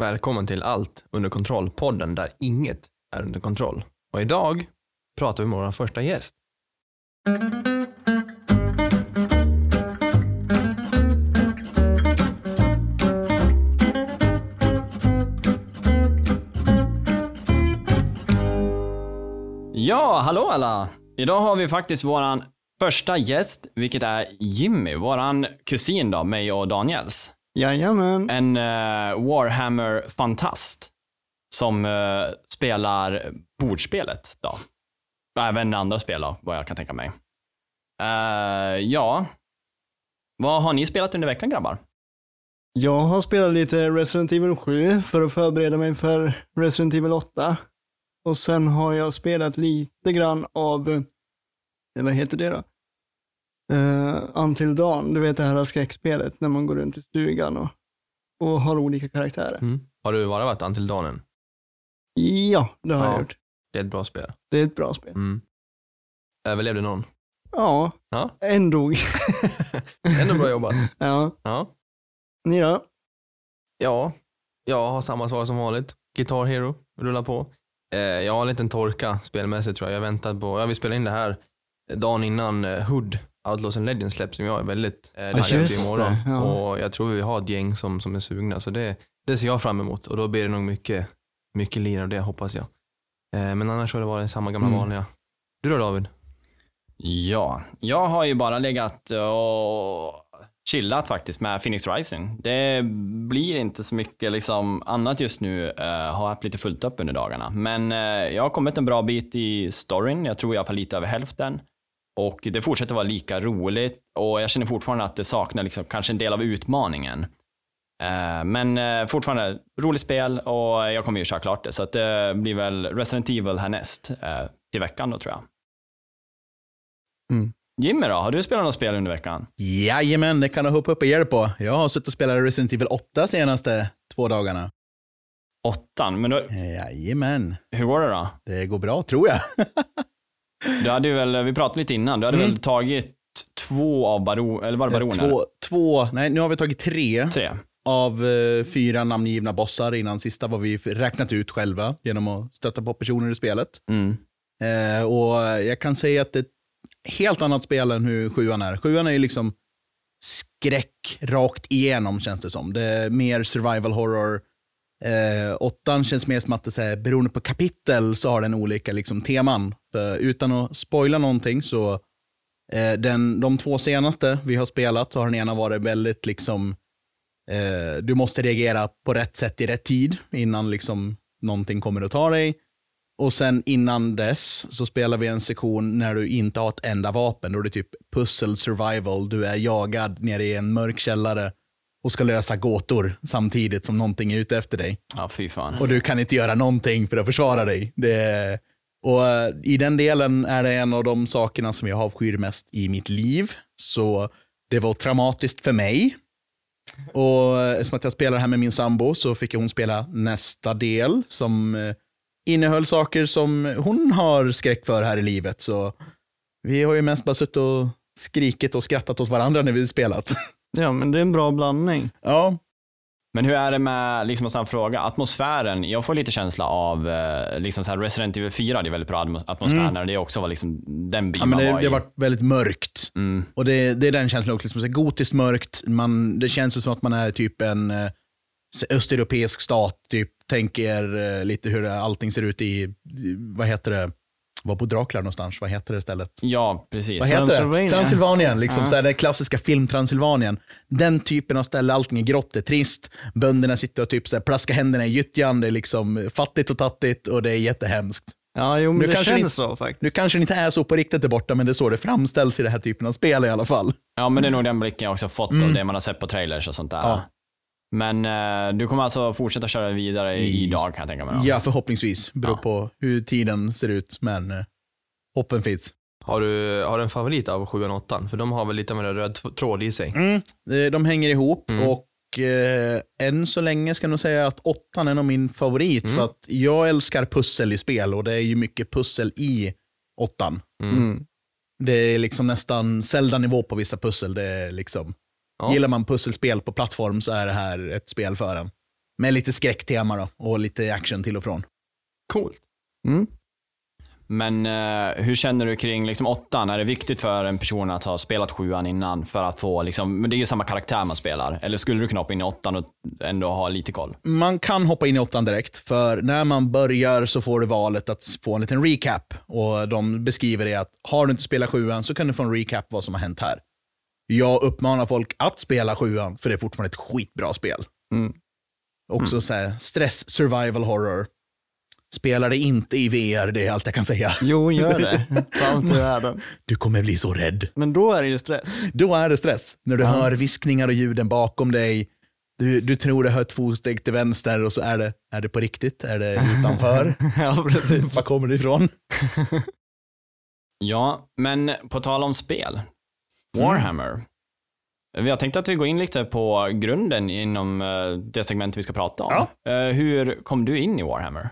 Välkommen till Allt under kontroll-podden där inget är under kontroll. Och idag pratar vi med vår första gäst. Ja, hallå alla! Idag har vi faktiskt våran första gäst, vilket är Jimmy, våran kusin då, mig och Daniels. Jajamän. En uh, Warhammer-fantast som uh, spelar bordspelet då. Även andra spel då, vad jag kan tänka mig. Uh, ja, vad har ni spelat under veckan grabbar? Jag har spelat lite Resident Evil 7 för att förbereda mig för Resident Evil 8. Och sen har jag spelat lite grann av, eh, vad heter det då? Uh, Until Dawn, du vet det här skräckspelet när man går runt i stugan och, och har olika karaktärer. Mm. Har du bara varit Until Dawn Ja, det har Ja. jag gjort. Det är ett bra spel. Det är ett bra spel. Mm. Överlevde någon? Ja, Ja. en dog. Ändå bra jobbat. ja, Ja. ni då? Ja, jag har samma svar som vanligt. Guitar Hero, rullar på. Eh, jag har en liten torka spelmässigt tror jag. Jag väntar på, jag vill spela in det här dagen innan eh, Hood, Outlaws and Legends släpps som jag är väldigt eh, taggad till imorgon. det, ja. Och jag tror vi har ett gäng som, som är sugna så det, det ser jag fram emot och då blir det nog mycket, mycket lir av det hoppas jag. Eh, men annars har det varit samma gamla Mm. vanliga. Du då David? Ja, jag har ju bara legat och chillat faktiskt med Phoenix Rising. Det blir inte så mycket liksom annat just nu. Uh, har haft lite fullt upp under dagarna. Men eh, jag har kommit en bra bit i storyn. Jag tror i alla fall lite över hälften. Och det fortsätter vara lika roligt och jag känner fortfarande att det saknar liksom kanske en del av utmaningen. Eh, men uh, fortfarande roligt spel och jag kommer ju köra klart det. Så att det blir väl Resident Evil härnäst till veckan då tror jag. Mm. Jimmy då, har du spelat något spel under veckan? Jajamän, det kan du hoppa upp och ge dig på. Jag har suttit och spelat Resident Evil 8 senaste två dagarna. Åttan, men då, Jajamän, hur går det då? det går bra tror jag. Du hade väl, vi pratade lite innan, du hade Mm. väl tagit två av baron, eller var det baroner? Två, två, nej nu har vi tagit tre Tre. av eh, fyra namngivna bossar innan sista vad vi räknat ut själva genom att stöta på personer i spelet. Mm. Eh, och jag kan säga att det är ett helt annat spel än hur sjuan är. Sjuan är ju liksom skräck rakt igenom känns det som. Det är mer survival horror. Eh, åttan känns mer som att det är beroende på kapitel så har den olika liksom, teman. För, utan att spoila någonting så eh, den, de två senaste vi har spelat så har den ena varit väldigt liksom eh, du måste reagera på rätt sätt i rätt tid innan liksom någonting kommer att ta dig. Och sen innan dess så spelar vi en sektion när du inte har ett enda vapen. Då är det typ pussel survival. Du är jagad nere i en mörk källare och ska lösa gåtor samtidigt som någonting är ute efter dig. Ja, fy fan. Och du kan inte göra någonting för att försvara dig. Det, och eh, i den delen är det en av de sakerna som jag avskyr mest i mitt liv. Så det var traumatiskt för mig. Och eh, eftersom att jag spelar här med min sambo så fick hon spela nästa del som eh, innehöll saker som hon har skräck för här i livet. Så vi har ju mest bara suttit och skrikit och skrattat åt varandra när vi spelat. Ja, men det är en bra blandning. ja, Men hur är det med, liksom en här fråga, atmosfären? Jag får lite känsla av, eh, liksom så här Resident Evil 4, det är väldigt bra atmos- atmosfär Mm. när det också var liksom den byn ja men man det, var det har varit väldigt mörkt. Mm. Och det, det är den känslan också, liksom, så här gotiskt mörkt. Man, det känns ju som att man är typ en eh, östeuropeisk stat. Typ, tänk er eh, lite hur allting ser ut i, vad heter det, var på Dracula någonstans? Vad heter det stället? Ja, precis. Vad heter det? Transylvania. Transylvanien, liksom, Ja. så här, det klassiska film Transylvanien. Den typen av ställe, allting är grått, det är trist. Bönderna sitter och typ så här, plaskar händerna i gyttjan, det är liksom fattigt och tattigt och det är jättehemskt. Ja, jo, men Nu det kanske känns ni- så faktiskt. Nu kanske det inte är så på riktigt där borta, men det är så det framställs i den här typen av spel i alla fall. Ja, men det är nog den blicken jag också fått av Mm. det man har sett på trailers och sånt där. Ja. Men eh, du kommer alltså fortsätta köra vidare i- idag kan jag tänka mig. Då. Ja, förhoppningsvis. Beror Ja. på hur tiden ser ut, men eh, hoppen finns. Har du, har du en favorit av 7 och 8? För de har väl lite en röd t- tråd i sig. Mm. Eh, De hänger ihop Mm. och eh, än så länge ska jag nog säga att åttan är nog min favorit. Mm. För att jag älskar pussel i spel och det är ju mycket pussel i åttan. Mm. Mm. Det är liksom nästan Zelda-nivå på vissa pussel. Det är liksom, Ja. Gillar man pusselspel på plattform så är det här ett spel för en. Med lite skräcktema då, och lite action till och från. Coolt. Mm. Men eh, hur känner du kring liksom, åttan? Är det viktigt för en person att ha spelat sjuan innan för att få, liksom, men det är ju samma karaktär man spelar. Eller skulle du kunna hoppa in i åttan och ändå ha lite koll? Man kan hoppa in i åttan direkt, för när man börjar så får du valet att få en liten recap. Och de beskriver det att har du inte spelat sjuan så kan du få en recap vad som har hänt här. Jag uppmanar folk att spela sjuan, för det är fortfarande ett skitbra spel. Mm. Också så här, stress survival horror. Spelar det inte i VR, det är allt jag kan säga. Jo, gör det. Varmt i världen. Du kommer bli så rädd. Men då är det ju stress. Då är det stress. När du Ja. hör viskningar och ljuden bakom dig. Du, du tror du hör två steg till vänster och så är det, är det på riktigt? Är det utanför? ja, precis. Var kommer det ifrån? Ja, men på tal om spel. Warhammer. Vi har tänkt att vi går in lite på grunden inom eh, det segment vi ska prata om. Eh, Hur kom du in i Warhammer?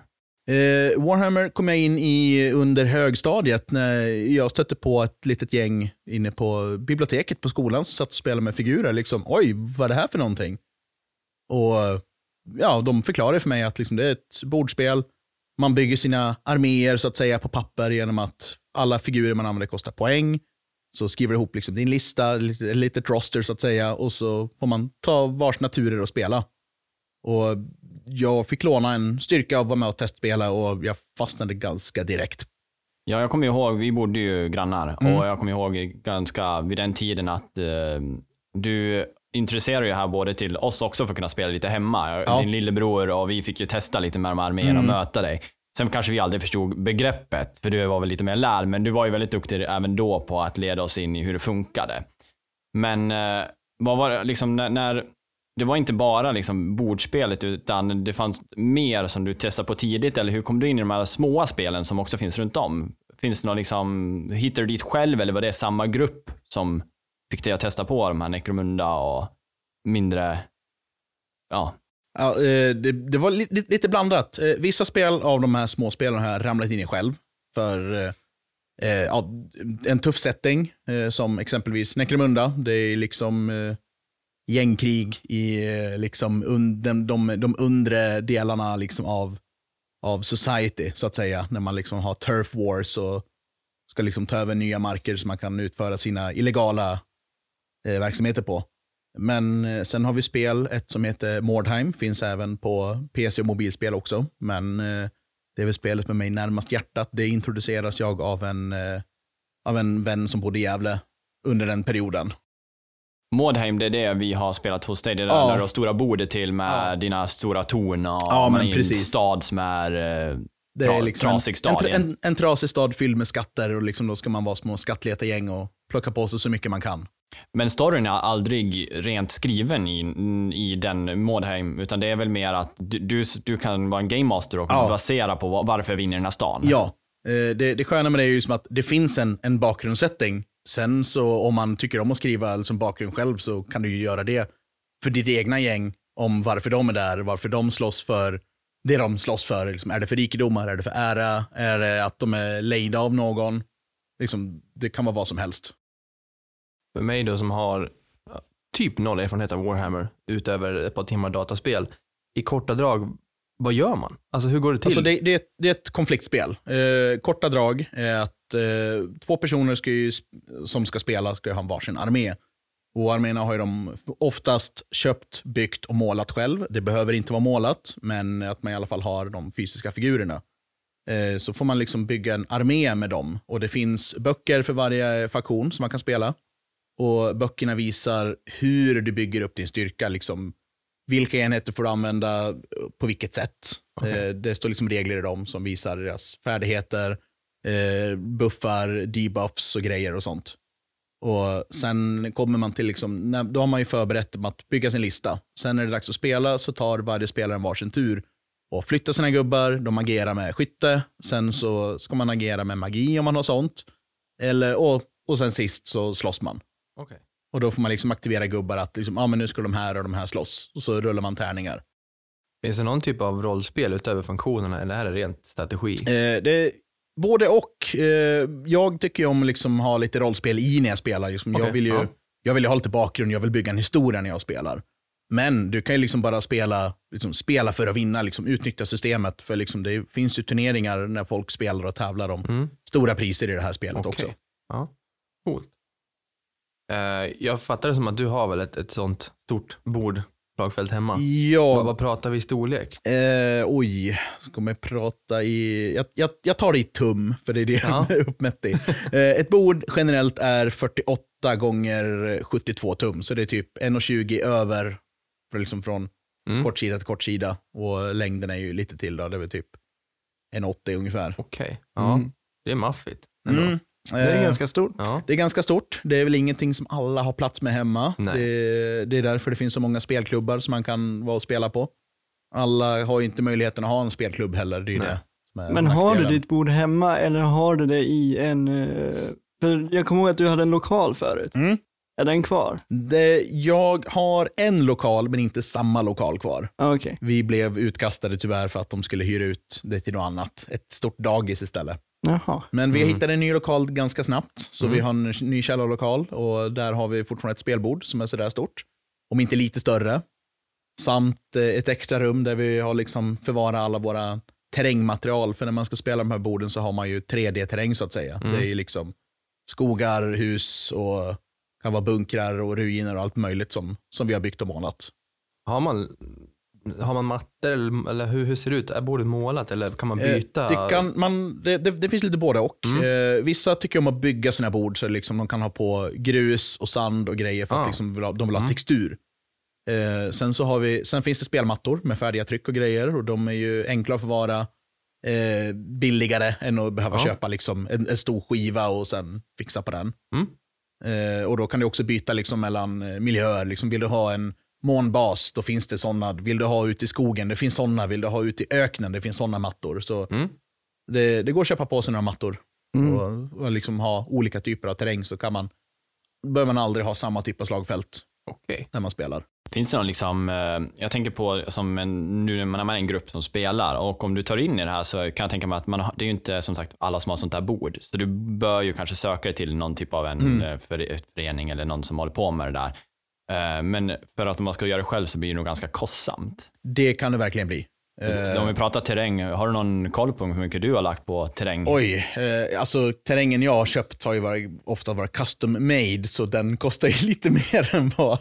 Eh, Warhammer kom jag in i under högstadiet när jag stötte på ett litet gäng inne på biblioteket på skolan som satt och spelade med figurer. Liksom, Oj, vad är det här för någonting? Och ja, de förklarade för mig att liksom, det är ett bordspel. Man bygger sina arméer så att säga på papper genom att alla figurer man använder kostar poäng. Så skriver du ihop liksom din lista, lite, ett litet roster så att säga, och så får man ta varsina turer och spela. Och jag fick låna en styrka och vara med och testspela och jag fastnade ganska direkt. Ja, jag kommer ihåg, vi bodde ju grannar Mm. och jag kommer ihåg ganska vid den tiden att eh, du introducerade ju här både till oss också för att kunna spela lite hemma. Ja. Din lillebror och vi fick ju testa lite med de här arméerna och Mm. möta dig. Sen kanske vi aldrig förstod begreppet, för du var väl lite mer lärd, men du var ju väldigt duktig även då på att leda oss in i hur det funkade. Men eh, vad var det, liksom när, när det var inte bara liksom bordspelet utan det fanns mer som du testade på tidigt eller hur kom du in i de här små spelen som också finns runt om? Finns det någon liksom, hittade du dit själv eller var det samma grupp som fick dig att testa på de här Necromunda och mindre, ja, Ja, eh, det, det var li, lite blandat. Eh, vissa spel av de här småspelen har jag ramlat in i själv. För eh, ja, en tuff setting, som exempelvis Necromunda. Det är liksom gängkrig i liksom un, de, de, de undre delarna liksom av, av society, så att säga. När man liksom har turf wars och ska liksom ta över nya marker så man kan utföra sina illegala eh, verksamheter på. Men eh, sen har vi spel, ett som heter Mordheim, finns även på PC och mobilspel också. Men eh, det är väl spelet med mig närmast hjärtat. Det introduceras jag av en, eh, av en vän som bodde i Gävle under den perioden. Mordheim, det är det vi har spelat hos dig. Det är där Ja. när du har stora bordet till med Ja. dina stora torn och Ja, men en stad som är Det Tra- är liksom trasig en, stad en, en, en trasig stad fylld med skatter och liksom då ska man vara små skattletargäng och plocka på sig så mycket man kan. Men storyn är aldrig rent skriven i, i den Mordheim, utan det är väl mer att du, du, du kan vara en game master och Ja. basera på varför jag vinner den här stan. Ja, eh, det, det sköna med det är ju som att det finns en, en bakgrundssättning. Sen så om man tycker om att skriva som bakgrund själv så kan du ju göra det för ditt egna gäng om varför de är där, varför de slåss för det de slåss för. Liksom, är det för rikedomar, är det för ära, är det att de är lejda av någon? Liksom, det kan vara vad som helst. För mig då som har typ noll erfarenhet av Warhammer utöver ett par timmar dataspel. I korta drag, vad gör man? Alltså hur går det till? Alltså det, det, är ett, det är ett konfliktspel. Eh, korta drag är att eh, två personer ska ju, som ska spela ska ju ha varsin armé. Och arméerna har ju de oftast köpt, byggt och målat själv. Det behöver inte vara målat, men att man i alla fall har de fysiska figurerna. Eh, så får man liksom bygga en armé med dem. Och det finns böcker för varje faktion som man kan spela. Och böckerna visar hur du bygger upp din styrka. Liksom, vilka enheter får du använda, på vilket sätt. Okej. Eh, det står liksom regler i dem som visar deras färdigheter, eh, buffar, debuffs och grejer och sånt. Och sen kommer man till, liksom, när, då har man ju förberett att bygga sin lista. Sen när det är dags att spela så tar varje spelare en varsin tur och flyttar sina gubbar, de agerar med skytte, sen så ska man agera med magi om man har sånt. Eller, och, och sen sist så slåss man. Okej. Och då får man liksom aktivera gubbar att liksom, ah, men nu ska de här och de här slåss. Och så rullar man tärningar. Finns det någon typ av rollspel utöver funktionerna eller är det rent strategi? Eh, det, både och. Eh, jag tycker ju om att liksom ha lite rollspel i när jag spelar. Liksom, jag, Okej, vill ju, ja. jag vill ju ha lite bakgrund, jag vill bygga en historia när jag spelar. Men du kan ju liksom bara spela, liksom, spela för att vinna, liksom, utnyttja systemet. För liksom, det finns ju turneringar när folk spelar och tävlar om Mm. stora priser i det här spelet Okej. också. Ja, coolt. Eh, jag fattar det som att du har väl ett, ett sånt stort bord, slagfält hemma. Ja, Vad, vad pratar vi i storlek? Eh, oj, ska man prata i... Jag, jag, jag tar det i tum, för det är det Ja. jag är uppmätt i. Eh, ett bord generellt är 48 gånger 72 tum, så det är typ 1,20 över, för liksom från Mm. kortsida till kortsida. Och längden är ju lite till då, det är väl typ 1,80 ungefär. Okej, ja. Mm. Det är maffigt. ändå. Mm. Det är Eh, ganska stort. Ja. det är ganska stort. Det är väl ingenting som alla har plats med hemma. Det, det är därför det finns så många spelklubbar som man kan vara och spela på. Alla har ju inte möjligheten att ha en spelklubb heller. Det är Nej. det som är Men har du ditt bord hemma eller har du det i en... eh, För jag kommer ihåg att du hade en lokal förut. Mm. Är den kvar? Det, jag har en lokal, men inte samma lokal kvar. Ah, Okej. Vi blev utkastade tyvärr för att de skulle hyra ut det till något annat. Ett stort dagis istället. Jaha. Men vi Mm. hittade en ny lokal ganska snabbt, så Mm. vi har en ny källarlokal och där har vi fortfarande ett spelbord som är sådär stort. Om inte lite större. Samt eh, ett extra rum där vi har liksom förvarat alla våra terrängmaterial. För när man ska spela de här borden så har man ju 3D-terräng så att säga. Mm. Det är ju liksom skogar, hus och kan vara bunkrar och ruiner och allt möjligt som, som vi har byggt och målat. Har man, har man mattor eller, eller hur, hur ser det ut? Är bordet målat eller kan man Eh, byta? Det, kan, man, det, det, det finns lite både och. Mm. Eh, vissa tycker om att bygga sina bord så liksom de kan ha på grus och sand och grejer för att Ah. liksom vill ha, de vill ha Mm. textur. Eh, sen, så har vi, sen finns det spelmattor med färdiga tryck och grejer och de är ju enkla att förvara. Eh, billigare än att behöva Ja. köpa liksom en, en stor skiva och sen fixa på den. Mm. Eh, och då kan du också byta liksom mellan eh, miljöer. Liksom vill du ha en månbas, då finns det sådana. Vill du ha ut i skogen, det finns sådana. Vill du ha ut i öknen, det finns sådana mattor. Så Mm. det, det går att köpa på sig några mattor Mm. och, och liksom ha olika typer av terräng så kan man, behöver man aldrig ha samma typ av slagfält Okej. när man spelar. Finns det någon liksom, eh, jag tänker på som en, nu när man är en grupp som spelar och om du tar in i det här så kan jag tänka mig att man, har- det är ju inte som sagt alla som har sånt här bord. Så du bör ju kanske söka dig till någon typ av en Mm. eh, före- förening eller någon som håller på med det där. Eh, Men för att om man ska göra det själv så blir det nog ganska kostsamt. Det kan det verkligen bli. Eh, Om vi pratar terräng, har du någon koll på hur mycket du har lagt på terräng? Oj, eh, alltså terrängen jag har köpt har ju varit, ofta varit custom made så den kostar ju lite mer än vad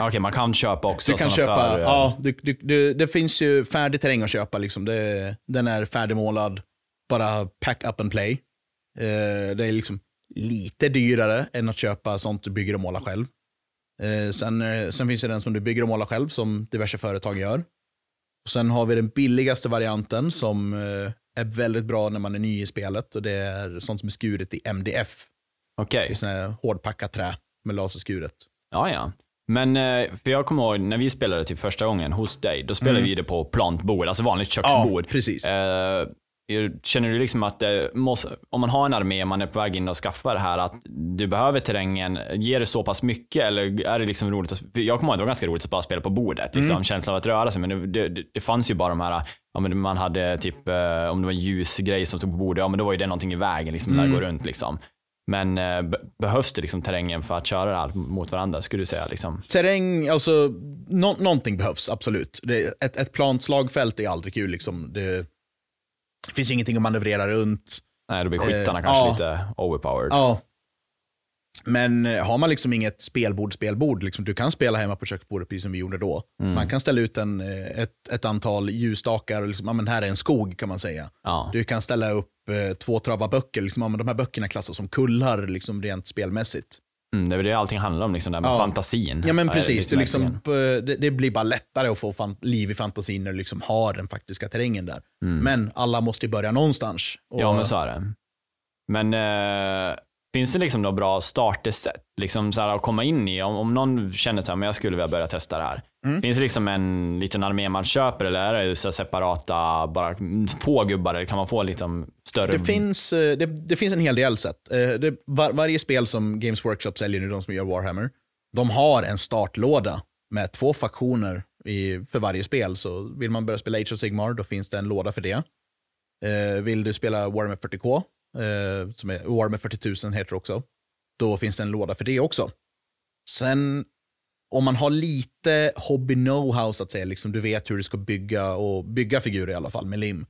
Okej, man kan köpa också du kan köpa. för, ja, du, du, du, det finns ju färdig terräng att köpa. Liksom. Det, den är färdigmålad, bara pack up and play. Eh, det är liksom lite dyrare än att köpa sånt du bygger och målar själv. Eh, sen, eh, sen finns det den som du bygger och målar själv som diverse företag gör. Och sen har vi den billigaste varianten som eh, är väldigt bra när man är ny i spelet och det är sånt som är skuret i MDF. Okej. Här hårdpackat trä med laserskuret. Ja, ja. Men, för jag kommer ihåg när vi spelade till första gången hos dig, då spelade Mm. vi det på plantbord, alltså vanligt köksbord. precis. Eh, känner du liksom att måste, om man har en armé, man är på väg in och skaffar det här, att du behöver terrängen, ger det så pass mycket eller är det liksom roligt att, jag kommer ihåg att det var ganska roligt att bara spela på bordet, liksom, Mm. känslan av att röra sig, men det, det, det, fanns ju bara de här, ja men man hade typ, eh, om det var en ljusgrej som stod på bordet, ja men då var ju det någonting i vägen liksom, när det Mm. går runt liksom. Men eh, be- behövs det liksom terrängen för att köra det här mot varandra, skulle du säga? Liksom? Terräng, alltså nå- någonting behövs absolut. Det, ett, ett plant slagfält är aldrig kul. Liksom. Det, finns ingenting att manövrera runt. Nej, då blir skyttarna Eh, kanske ja. lite overpowered. Ja. Men eh, har man liksom inget spelbord, spelbord, liksom, du kan spela hemma på köksbordet precis som vi gjorde då. Mm. Man kan ställa ut en, eh, ett, ett antal ljusstakar, och liksom, ja, men här är en skog kan man säga. Ja. Du kan ställa upp eh, två travar böcker, liksom, ja, men de här böckerna klassas som kullar liksom, rent spelmässigt. Mm, det är det allting handlar om, liksom, det här med Ja. fantasin. Ja men är precis, det, liksom, eh, det, det blir bara lättare att få fan, liv i fantasin när du liksom har den faktiska terrängen där. Mm. Men alla måste ju börja någonstans. Och, Ja, men så är det. Men eh, finns det liksom några bra startersätt? Liksom så här, att komma in i, om, om någon känner men jag skulle vilja börja testa det här. Mm. Finns det liksom en liten armé man köper eller är det så separata, bara få gubbar eller kan man få liksom större? Det finns, eh, det, det finns en hel del sätt. Eh, Det, var, varje spel som Games Workshop säljer nu, de som gör Warhammer, de har en startlåda med två faktioner i, för varje spel. Så vill man börja spela Age of Sigmar, då finns det en låda för det. Eh, vill du spela Warhammer 40K, eh, som är Warhammer 40 000 heter det också, då finns det en låda för det också. Sen om man har lite hobby know-how så att säga, liksom du vet hur du ska bygga och bygga figurer i alla fall med lim.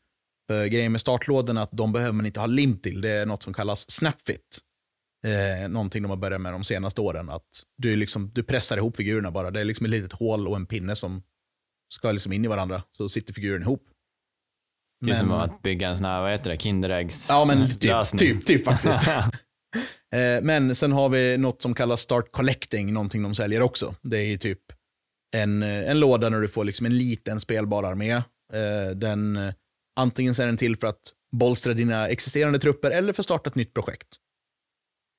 För grejen med startlådorna är att de behöver man inte ha lim till. Det är något som kallas snapfit. Eh, någonting de har börjat med de senaste åren. Att du, liksom, du pressar ihop figurerna bara. Det är liksom ett litet hål och en pinne som ska liksom in i varandra. Så sitter figuren ihop. Det är som att bygga en sån här, vad heter det, Kinderäggs Ja, men typ, lösning. typ, typ faktiskt. Eh, Men sen har vi något som kallas Start Collecting, någonting de säljer också. Det är typ en, eh, en låda när du får liksom en liten spelbar armé. Eh, Den, antingen är den till för att bolstra dina existerande trupper eller för att starta ett nytt projekt.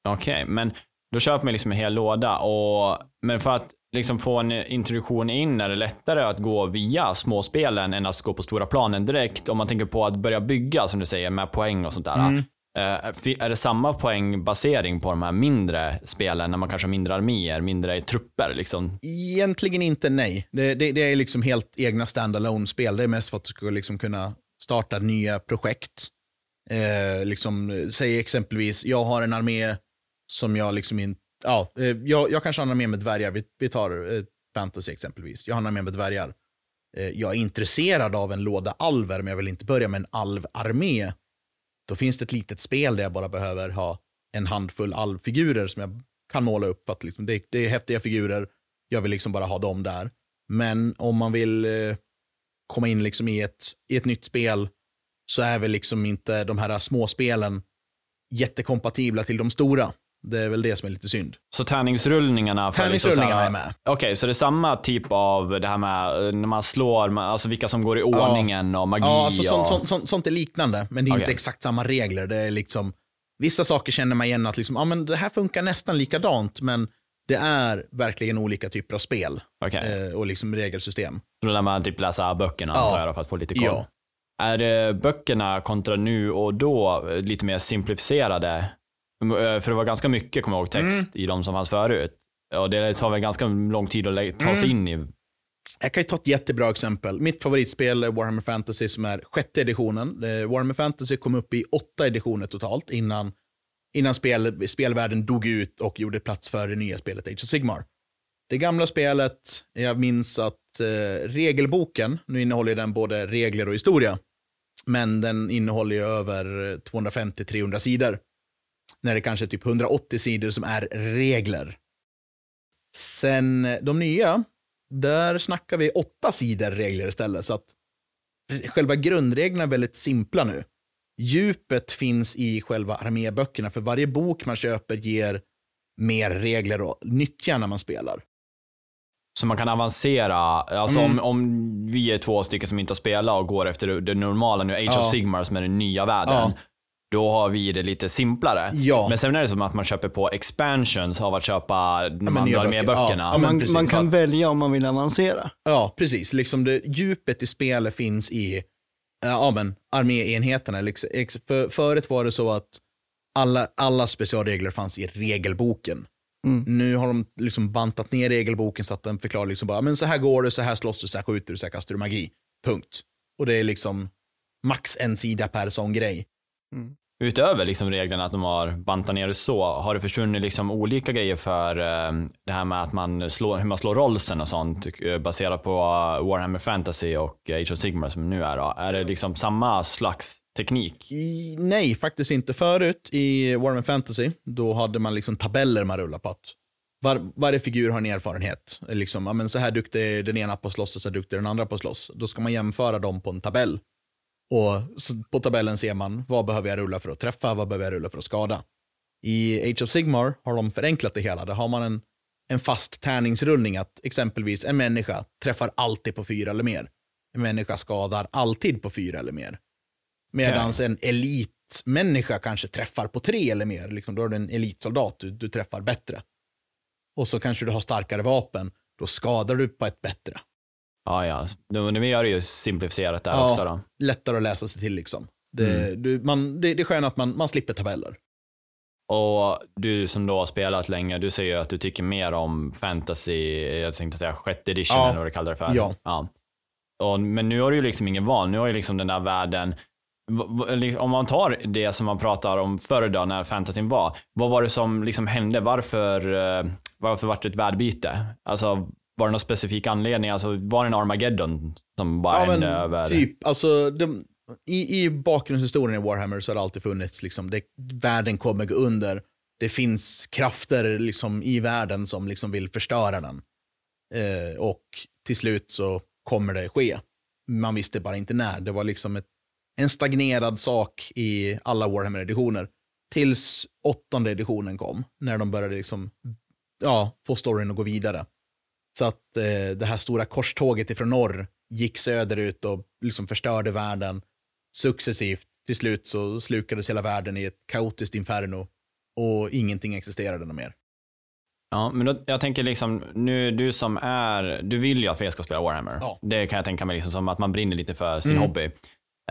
Okej, men då köper man liksom en hel låda. Och, men för att liksom få en introduktion in är det lättare att gå via småspelen än att gå på stora planen direkt. Om man tänker på att börja bygga, som du säger, med poäng och sånt där. Mm. Eh, är det samma poängbasering på de här mindre spelen, när man kanske har mindre arméer, mindre trupper? Liksom? Egentligen inte nej. Det, det, det är liksom helt egna standalone spel Det är mest för att du ska liksom kunna starta nya projekt. Eh, liksom, säg exempelvis, jag har en armé som jag liksom inte... Ja, eh, jag, jag kanske har en armé med dvärgar. Vi, vi tar eh, fantasy exempelvis. Jag har en armé med dvärgar. Eh, jag är intresserad av en låda alver, men jag vill inte börja med en alvarmé. Då finns det ett litet spel där jag bara behöver ha en handfull alvfigurer som jag kan måla upp. För att liksom det, det är häftiga figurer, jag vill liksom bara ha dem där. Men om man vill eh, komma in liksom i, ett, i ett nytt spel så är väl liksom inte de här små spelen jättekompatibla till de stora. Det är väl det som är lite synd. Så tärningsrullningarna? för liksom Tärningsrullningarna så är här- med. Okej, så det är samma typ av det här med eh, när man slår, alltså vilka som går i ordningen och magi Ja, alltså och... sånt, sånt, sånt är liknande, men det är Okej. inte exakt samma regler. Det är liksom, vissa saker känner man igen att liksom, ja, men det här funkar nästan likadant, men det är verkligen olika typer av spel Okej. eh, och liksom regelsystem. Då lär man typ läsa böckerna Ja. antar jag för att få lite koll. Ja. Är det böckerna kontra nu och då eh, lite mer simplifierade? Eh, För det var ganska mycket, kommer jag ihåg, text Mm. i de som fanns förut. Och det tar väl ganska lång tid att ta sig Mm. in i. Jag kan ju ta ett jättebra exempel. Mitt favoritspel är Warhammer Fantasy som är sjätte editionen. Eh, Warhammer Fantasy kom upp i åtta editioner totalt innan, innan spel, spelvärlden dog ut och gjorde plats för det nya spelet Age of Sigmar. Det gamla spelet, jag minns att eh, regelboken, nu innehåller den både regler och historia, men den innehåller ju över 250-300 sidor. När det kanske är typ 180 sidor som är regler. Sen de nya, där snackar vi åtta sidor regler istället. Så att själva grundreglerna är väldigt simpla nu. Djupet finns i själva arméböckerna, för varje bok man köper ger mer regler att nyttja när man spelar. Så man kan avancera. Alltså Mm. om, om vi är två stycken som inte har spelat och går efter det normala nu, Age Ja. of Sigmar som är den nya världen. Ja. Då har vi det lite simplare. Ja. Men sen är det som att man köper på expansions av att köpa de men andra nya böcker. arméböckerna. Ja, man, precis. man kan välja om man vill avancera. Ja, precis. Liksom det, djupet i spelet finns i ja, men, arméenheterna. Liksom, för, förut var det så att alla, alla specialregler fanns i regelboken. Mm. Nu har de liksom bantat ner regelboken så att den förklarar liksom bara, men så här går det, så här slåss du, så här skjuter du, så här kastar du magi. Punkt. Och det är liksom max en sida per sån grej. Utöver liksom reglerna att de har bantat ner det så, har det försvunnit liksom olika grejer för eh, det här med att man slår, hur man slår rollsen och sånt eh, baserat på eh, Warhammer Fantasy och Age of Sigmar som nu är då? Är det liksom samma slags teknik? I, nej, faktiskt inte. Förut i Warhammer Fantasy, då hade man liksom tabeller man rullade på. Var, varje figur har en erfarenhet. Liksom, ja, men så här duktig är den ena på att slåss och så här duktig är den andra på att slåss. Då ska man jämföra dem på en tabell. Och på tabellen ser man vad behöver jag rulla för att träffa, vad behöver jag rulla för att skada. I Age of Sigmar har de förenklat det hela. Där har man en, en fast tärningsrullning att exempelvis en människa träffar alltid på fyra eller mer. En människa skadar alltid på fyra eller mer. Medan en elitmänniska kanske träffar på tre eller mer. Liksom, då är du en elitsoldat, du, du träffar bättre. Och så kanske du har starkare vapen, då skadar du på ett bättre. Ja, ja. De gör det ju simplifierat där Ja. också då. Lättare att läsa sig till liksom. Det, Mm. du, man, det, det är skönt att man, man slipper tabeller. Och du som då har spelat länge, du säger ju att du tycker mer om fantasy, jag tänkte säga sjätte edition Ja. eller vad du kallar det för. Ja. Och, men nu har du ju liksom ingen val, nu har ju liksom den där världen, om man tar det som man pratar om förr då när fantasyn var, vad var det som liksom hände? Varför, eh, varför vart det ett världbyte? Alltså, var det någon specifik anledning? Alltså var det en Armageddon som bara Ja, hände över? typ, alltså de, i, i bakgrundshistorien i Warhammer så har det alltid funnits, liksom, det, världen kommer gå under. Det finns krafter liksom, i världen som liksom, vill förstöra den. Eh, och till slut så kommer det ske. Man visste bara inte när. Det var liksom ett, en stagnerad sak i alla Warhammer-editioner. Tills åttonde editionen kom, när de började liksom, ja, få storyn att gå vidare. Så att eh, det här stora korståget ifrån norr gick söderut och liksom förstörde världen successivt. Till slut så slukades hela världen i ett kaotiskt inferno och ingenting existerade mer. Ja, men då, jag tänker liksom, nu du som är, du vill ju att fler ska spela Warhammer. Ja. Det kan jag tänka mig liksom som att man brinner lite för sin Mm. hobby.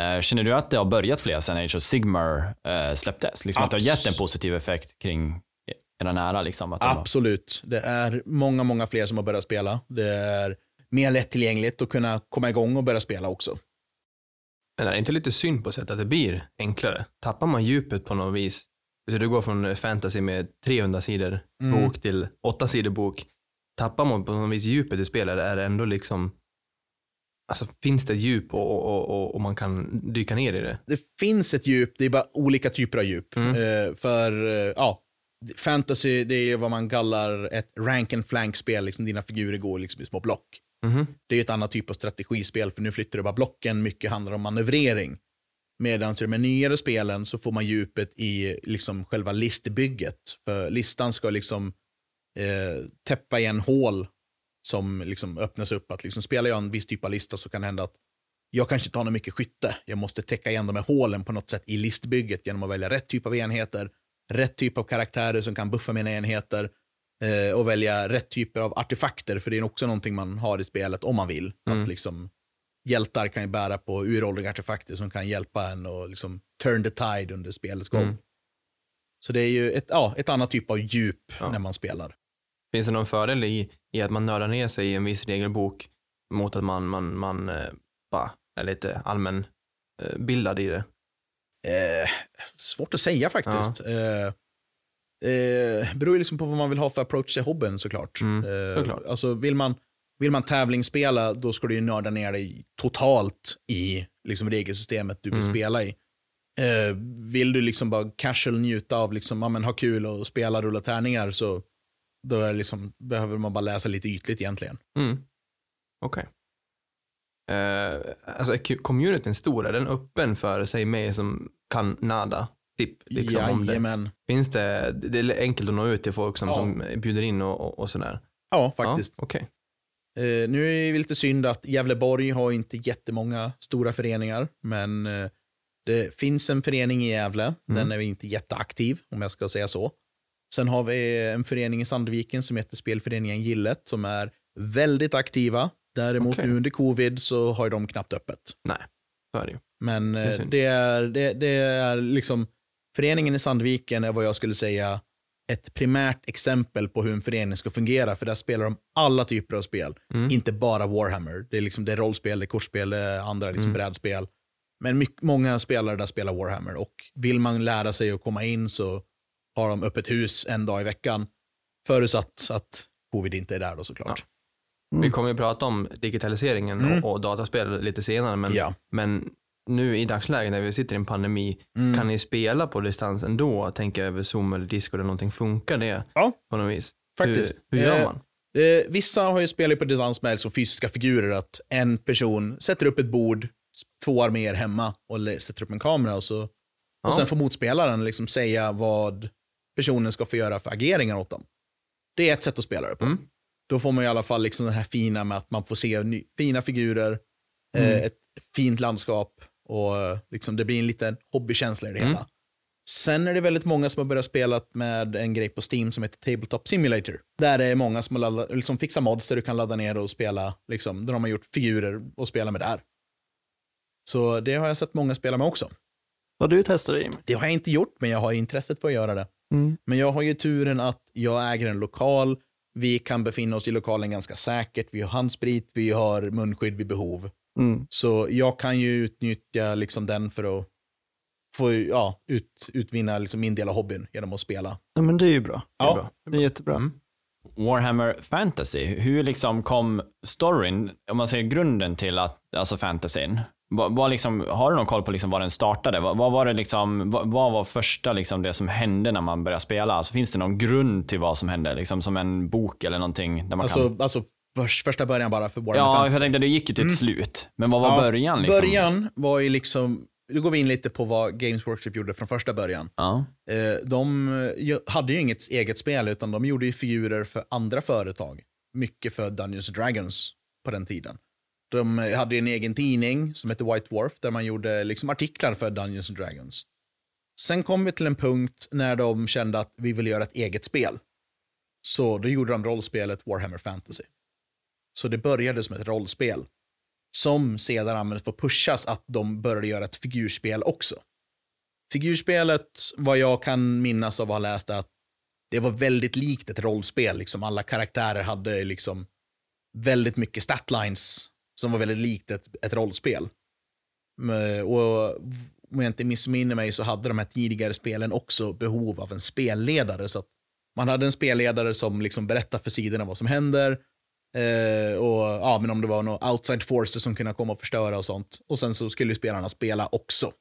Eh, känner du att det har börjat fler sen Age of Sigmar uh, släpptes? Liksom att det har gett en positiv effekt kring era nära liksom? Att de har- Absolut. Det är många, många fler som har börjat spela. Det är mer lättillgängligt att kunna komma igång och börja spela också. Men är det inte lite synd på sätt att det blir enklare? Tappar man djupet på något vis? Så du går från fantasy med 300 sidor Mm. bok till 8 sidor bok. Tappar man på något vis djupet i spelet är det ändå liksom Alltså finns det djup och, och, och, och man kan dyka ner i det? Det finns ett djup, det är bara olika typer av djup. Mm. Eh, för, eh, ja, fantasy, det är vad man kallar ett rank and flank-spel. Liksom dina figurer går liksom i små block. Mhm. Det är ett annat typ av strategispel, för nu flyttar du bara blocken, mycket handlar om manövrering. Medan i de nyare spelen så får man djupet i liksom själva listbygget. För listan ska liksom eh, täppa igen hål som liksom öppnas upp. Att liksom spelar jag en viss typ av lista så kan det hända att jag kanske inte har något mycket skytte. Jag måste täcka igen de här hålen på något sätt i listbygget genom att välja rätt typ av enheter, rätt typ av karaktärer som kan buffa mina enheter eh, och välja rätt typer av artefakter, för det är också någonting man har i spelet om man vill. Mm. Att liksom hjältar kan ju bära på uråldriga artefakter som kan hjälpa en och liksom turn the tide under spelets gång. Mm. Så det är ju ett, ja, ett annat typ av djup Ja. när man spelar. Finns det någon fördel i, i att man nördar ner sig i en viss regelbok mot att man, man, man eh, bara är lite allmän eh, bildad i det? Eh, svårt att säga faktiskt. Eh, eh, beror liksom på vad man vill ha för approach till hobbyn såklart. Mm, eh, såklart. Alltså vill man, vill man tävlingsspela, då ska du ju nörda ner dig totalt i liksom, regelsystemet du vill Mm. spela i. Eh, vill du liksom bara casual njuta av, liksom, ja, men, ha kul och spela rulla tärningar så då liksom, behöver man bara läsa lite ytligt egentligen. Mm. Okej. Eh, alltså är communityn stor? Är den öppen för, säg mig som kan nada? Typ, liksom om det. Jajamän. Finns det, det är enkelt att nå ut till folk som, Ja. som bjuder in och, och, och sådär? Ja, faktiskt. Ja, Okej. Eh, nu är det lite synd att Gävleborg har inte jättemånga stora föreningar, men eh, det finns en förening i Gävle. Den är inte jätteaktiv, om jag ska säga så. Sen har vi en förening i Sandviken som heter Spelföreningen Gillet, som är väldigt aktiva. Däremot Okej. nu under covid så har de knappt öppet. Nej, så är det ju. Men Det är eh, synd. det är, det, det är liksom, föreningen i Sandviken är vad jag skulle säga ett primärt exempel på hur en förening ska fungera, för där spelar de alla typer av spel. Mm. Inte bara Warhammer. Det är, liksom, det är rollspel, det är kortspel, det är andra liksom Mm. brädspel. Men mycket, många spelare där spelar Warhammer och vill man lära sig att komma in så har de öppet hus en dag i veckan. Förutsatt att covid inte är där då såklart. Vi kommer ju prata om digitaliseringen Mm. och, och dataspel lite senare, men, Ja. men nu i dagsläget när vi sitter i en pandemi, Mm. kan ni spela på distans ändå? Tänka över Zoom eller Discord eller någonting, funkar det Ja, på något vis? faktiskt. Hur, hur gör Eh, man? Eh, vissa har ju spelat på distans med som fysiska figurer, att en person sätter upp ett bord, två arméer hemma och sätter upp en kamera och, så, Ja. och sen får motspelaren liksom säga vad personen ska få göra för ageringar åt dem. Det är ett sätt att spela det på. Mm. Då får man i alla fall liksom den här fina med att man får se ny, fina figurer, eh, Mm. ett fint landskap och eh, liksom det blir en liten hobbykänsla i det Mm. hela. Sen är det väldigt många som har börjat spela med en grej på Steam som heter Tabletop Simulator. Där är många som laddat, liksom fixat mods där du kan ladda ner och spela, liksom, där de har gjort figurer och spela med där. Så det har jag sett många spela med också. Har du testat det Jimmy? Det har jag inte gjort, men jag har intresset på att göra det. Mm. Men jag har ju turen att jag äger en lokal. Vi kan befinna oss i lokalen ganska säkert. Vi har handsprit, vi har munskydd vid behov. Mm. Så jag kan ju utnyttja liksom den för att få ja, ut, utvinna liksom min del av hobbyn genom att spela. Ja, men det är ju bra. Det är Ja. bra. Det är jättebra. Mm. Warhammer Fantasy, hur liksom kom storyn, om man säger grunden till att, alltså fantasyn, vad, vad liksom, har du någon koll på liksom var den startade? Vad, vad var det liksom, vad, vad, var första liksom det som hände när man började spela? Alltså finns det någon grund till vad som hände? Liksom som en bok eller någonting? Där man Alltså, kan... alltså förs- första början bara för Warhammer Ja, Fantasy. jag tänkte det gick ju till ett Mm. slut. Men vad var Ja, början liksom? Början var ju liksom, nu går vi in lite på vad Games Workshop gjorde från första början. Ja. Eh, De hade ju inget eget spel, utan de gjorde ju figurer för andra företag. Mycket för Dungeons Dragons på den tiden. De eh, hade en egen tidning som hette White Dwarf, där man gjorde liksom artiklar för Dungeons and Dragons. Sen kom vi till en punkt när de kände att vi ville göra ett eget spel. Så då gjorde de rollspelet Warhammer Fantasy. Så det började som ett rollspel. Som sedan användes för att pushas att de började göra ett figurspel också. Figurspelet, vad jag kan minnas av att ha läst, är att det var väldigt likt ett rollspel. Liksom alla karaktärer hade liksom väldigt mycket statlines som var väldigt likt ett, ett rollspel. Och om jag inte missminner mig så hade de här tidigare spelen också behov av en spelledare. Så man hade en spelledare som liksom berättade för sidorna vad som händer. Eh, och ja, men om det var några outside forces som kunde komma och förstöra och sånt. Och sen så skulle ju spelarna spela också.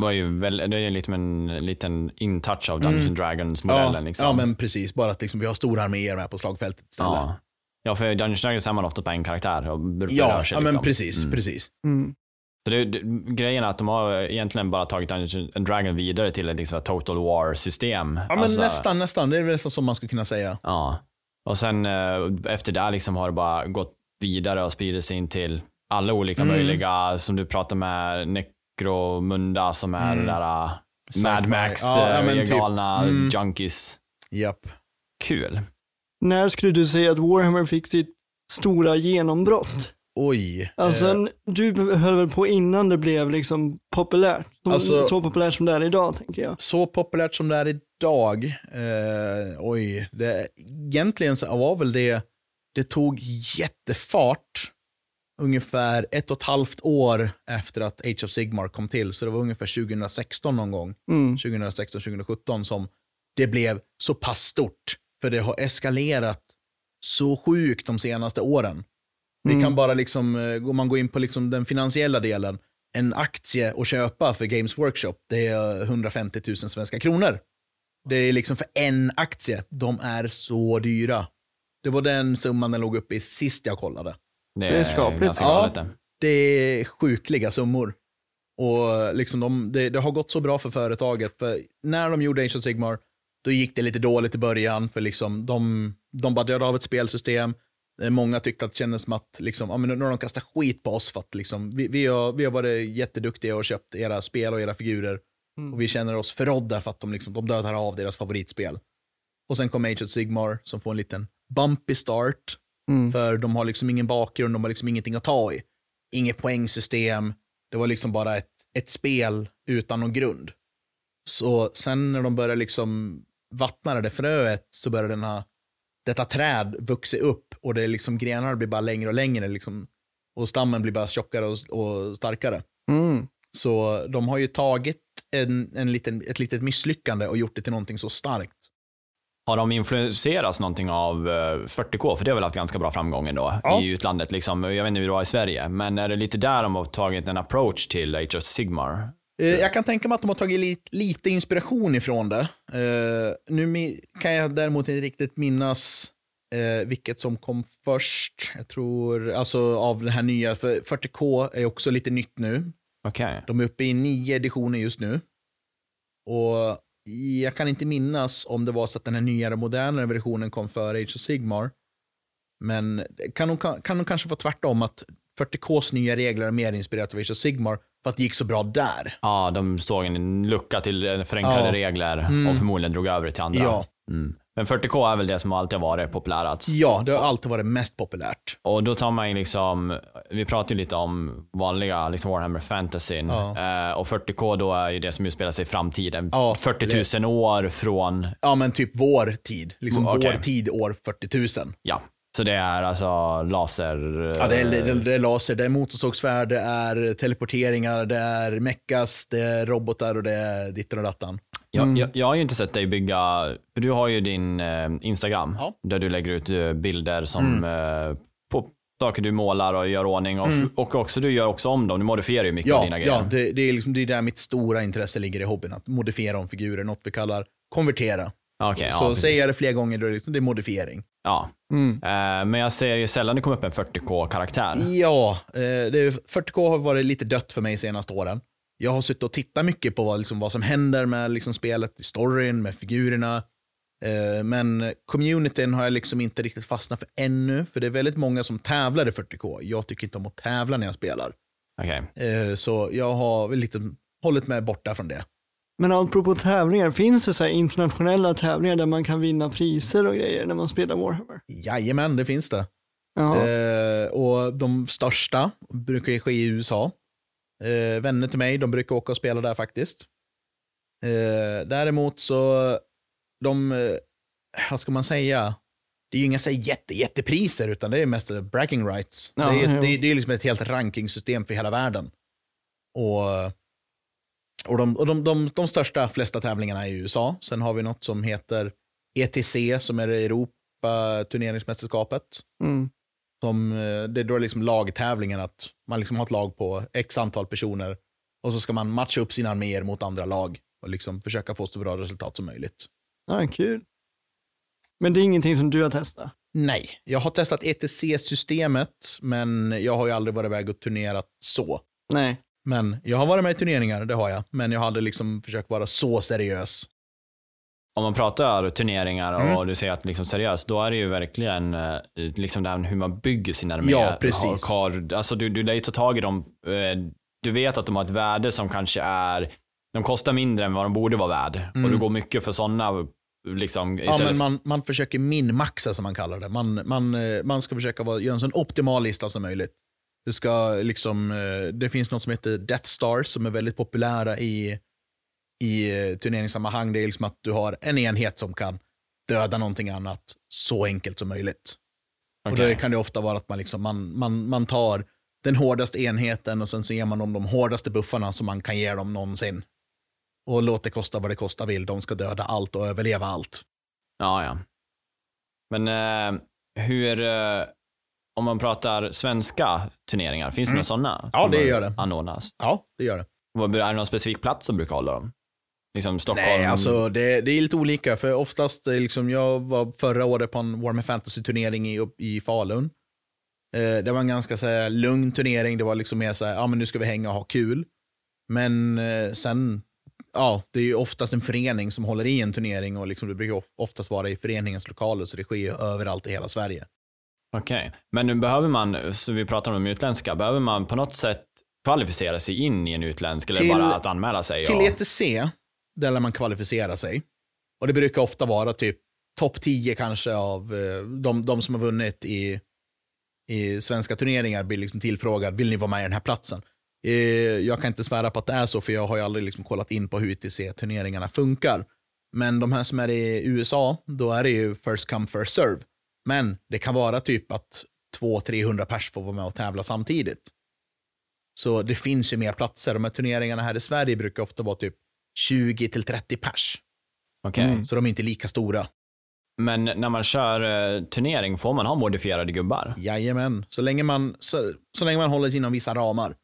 var ju väl, det är liksom en liten intouch av Dungeons and Dragons-modellen. ja, liksom. ja, men precis. Bara att liksom, vi har stora arméer med på slagfältet istället. ja. Ja, för Dungeons Dragons är man ofta på en karaktär och Ja, sig. ja liksom. men precis, Mm. precis. Mm. Så det, det, grejen är att de har egentligen bara tagit Dungeons and Dragons vidare till ett liksom total war-system. Ja, men Alltså, nästan, nästan. Det är väl nästan som man skulle kunna säga. Ja. Och sen eh, efter det liksom har det bara gått vidare och spridit sig in till alla olika Mm. möjliga, som du pratar med, Necromunda som är Mm. det där uh, Sci-fi. Mad Max, Ja, ja, eh, typ. galna Mm. junkies. Japp. Kul. När skulle du säga att Warhammer fick sitt stora genombrott? Oj. Alltså, Eh, du höll väl på innan det blev liksom populärt? Alltså- så populärt som det är idag, tänker jag. så populärt som det är idag, eh, oj, det, egentligen så var väl det, det tog jättefart ungefär ett och ett halvt år efter att Age of Sigmar kom till, så det var ungefär 2016 någon gång, Mm. 2016-2017 som det blev så pass stort. För det har eskalerat så sjukt de senaste åren. Vi Mm. kan bara liksom, eh, om man går in på liksom den finansiella delen, en aktie att köpa för Games Workshop, det är 150 000 svenska kronor. Det är liksom för en aktie. De är så dyra. Det var den summan den låg uppe i sist jag kollade. Det är skapligt. ganska Ja. galet det. Det är sjukliga summor. Och liksom de, det, det har gått så bra för företaget. För när de gjorde of Sigmar, då gick det lite dåligt i början. För liksom de, de badgade av ett spelsystem. Eh, Många tyckte att det kändes som att liksom, ja, men nu har de kastat skit på oss för att liksom, vi, vi, har, vi har varit jätteduktiga och köpt era spel och era figurer. Mm. Och vi känner oss förrådda för att de, liksom, de dödar av deras favoritspel. Och sen kom Age of Sigmar som får en liten bumpy start. Mm. För de har liksom ingen bakgrund, de har liksom ingenting att ta i. Inget poängsystem. Det var liksom bara ett, ett spel utan någon grund. Så sen när de började liksom vattna det fröet så började den här, detta träd vuxa upp och det är liksom grenarna blir bara längre och längre liksom, och stammen blir bara tjockare och, och starkare. Mm. Så de har ju tagit en, en liten, ett litet misslyckande och gjort det till någonting så starkt. Har de influenserats någonting av eh, 40K? För det har väl haft ganska bra framgång ändå Ja. i utlandet. Liksom. Jag vet inte hur det var i Sverige, men är det lite där de har tagit en approach till Age of Sigmar? Eh, Jag kan tänka mig att de har tagit lite, inspiration ifrån det. Eh, nu kan jag däremot inte riktigt minnas eh, vilket som kom först. Jag tror, alltså av det här nya, för 40K är också lite nytt nu. Okej. De är uppe i nio editioner just nu. Och jag kan inte minnas om det var så att den här nyare, modernare versionen kom före Age of Sigmar. Men kan nog, kan kanske vara tvärtom, att 40Ks nya regler är mer inspirerat av Age of Sigmar, för att det gick så bra där. Ja, de såg en lucka till eh, förenklade Ja. regler Mm. och förmodligen drog över det till andra. Ja. Mm. Men 40K är väl det som alltid har varit populärast. Ja, det har alltid varit mest populärt. Och då tar man ju liksom, vi pratar ju lite om vanliga liksom Warhammer Fantasyn. Ja. Eh, och 40K då är ju det som utspelar sig i framtiden. Ja, 40 000 år från, Ja, men typ vår tid. Liksom Mm, okej. vår tid år 40 000. ja. Så det är alltså laser... Ja, det, är, det, det är laser, det är motorsågsvärd, det är teleporteringar, det är meckas, det är robotar och det är ditten och dattan. Jag, Mm. jag, jag har ju inte sett dig bygga, för du har ju din eh, Instagram Ja. där du lägger ut eh, bilder som eh, på saker du målar och gör ordning och, Mm. och också du gör också om dem. Du modifierar ju mycket av Ja, dina grejer. ja det, det, är liksom, det är där mitt stora intresse ligger i hobbyn, att modifiera om figurer, något vi kallar konvertera. Okej, så ja, säger jag det flera gånger, då är det, liksom, det är modifiering. Ja. Mm. Eh, men jag ser ju sällan det kommer upp en 40k-karaktär. Ja, eh, det är, 40K har varit lite dött för mig de senaste åren. Jag har suttit och tittat mycket på vad, liksom, vad som händer med liksom, spelet, i storyn, med figurerna. Eh, men communityn har jag liksom inte riktigt fastnat för ännu, för det är väldigt många som tävlar i 40K. Jag tycker inte om att tävla när jag spelar. Okej. Eh, så jag har lite hållit mig borta från det. Men apropå tävlingar, finns det så internationella tävlingar där man kan vinna priser och grejer när man spelar Warhammer? Jajamän, det finns det. Eh, och de största brukar ju ske i USA. Eh, vänner till mig, de brukar åka och spela där faktiskt. Eh, däremot så, de, eh, vad ska man säga, det är ju inga så jätte, jättepriser utan det är mest bragging rights. Ja, det, är, det, det är liksom ett helt rankingsystem för hela världen. Och, och, de, och de, de, de största, flesta tävlingarna är i USA. Sen har vi något som heter ETC som är det Europa turneringsmästerskapet. Mm. Som, eh, det är då liksom lagtävlingen, att man liksom har ett lag på x antal personer och så ska man matcha upp sina arméer mot andra lag och liksom försöka få så bra resultat som möjligt. Ja, kul. Men det är ingenting som du har testat? Nej, jag har testat ETC-systemet, men jag har ju aldrig varit iväg och turnerat så. Nej. Men jag har varit med i turneringar, det har jag. Men jag aldrig liksom försökt vara så seriös. Om man pratar turneringar och Mm. du säger att liksom seriöst, då är det ju verkligen eh, liksom det här hur man bygger sin armé. Ja, precis. Har, alltså du, du lär ju ta tag i dem. eh, Du vet att de har ett värde som kanske är, de kostar mindre än vad de borde vara värd. Och Mm. du går mycket för sådana liksom Ja, men man, man försöker minmaxa som man kallar det. Man, man, eh, man ska försöka vara, göra en så optimal lista som möjligt. Det, ska liksom, eh, det finns något som heter Death Stars som är väldigt populära i, i eh, turneringssammanhang. Det är liksom att du har en enhet som kan döda någonting annat så enkelt som möjligt. Och Okej. då kan det ofta vara att man, liksom, man, man, man tar den hårdaste enheten och sen så ger man dem de hårdaste buffarna som man kan ge dem någonsin. Och låt det kosta vad det kosta vill. De ska döda allt och överleva allt. Ja, ja. Men eh, hur, eh, om man pratar svenska turneringar, finns det några sådana? Mm. Ja, det gör det. Anordnas. Ja, det gör det. Är det någon specifik plats som brukar hålla dem? Liksom Stockholm? Nej, alltså det, det är lite olika. För oftast, är liksom, jag var förra året på en Warhammer Fantasy-turnering i, i Falun. Eh, det var en ganska så här, lugn turnering. Det var liksom mer så här, ja men nu ska vi hänga och ha kul. Men eh, sen, ja, det är ju oftast en förening som håller i en turnering och liksom, det brukar of- oftast vara i föreningens lokaler, så det sker ju överallt i hela Sverige. Okej, men nu behöver man, så vi pratar om utländska, behöver man på något sätt kvalificera sig in i en utländsk eller Till- bara att anmäla sig? Till och... ETC, där lär man kvalificera sig. Och det brukar ofta vara typ topp 10 kanske av eh, de, de som har vunnit i, i svenska turneringar blir liksom tillfrågad, vill ni vara med i den här platsen? Eh, jag kan inte svära på att det är så, för jag har ju aldrig liksom kollat in på hur ETC-turneringarna funkar. Men de här som är i USA, då är det ju first come first serve. Men det kan vara typ att 200-300 pers får vara med och tävla samtidigt. Så det finns ju mer platser. De här turneringarna här i Sverige brukar ofta vara typ 20-30 pers. Okej, Mm. Så de är inte lika stora. men när man kör eh, turnering, får man ha modifierade gubbar? Jajamän, så länge man, så, så länge man håller sig inom vissa ramar.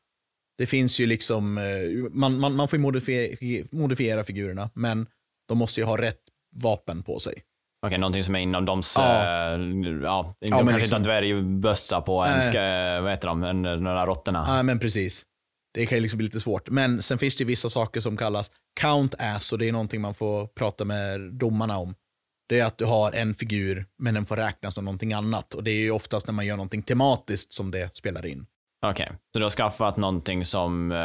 Det finns ju liksom, eh, man, man, man får ju modifiera, modifiera figurerna, men de måste ju ha rätt vapen på sig. Okej, någonting som är inom dems, Ja. ja, ja de men kanske liksom- inte har dvärgbössa på en, ska, vad heter de, en, några råttorna. Ja, men precis. Det kan ju liksom bli lite svårt. Men sen finns det vissa saker som kallas count ass och det är någonting man får prata med domarna om. Det är att du har en figur, men den får räknas som någonting annat. Och det är ju oftast när man gör någonting tematiskt som det spelar in. Okej, så du har skaffat någonting som eh,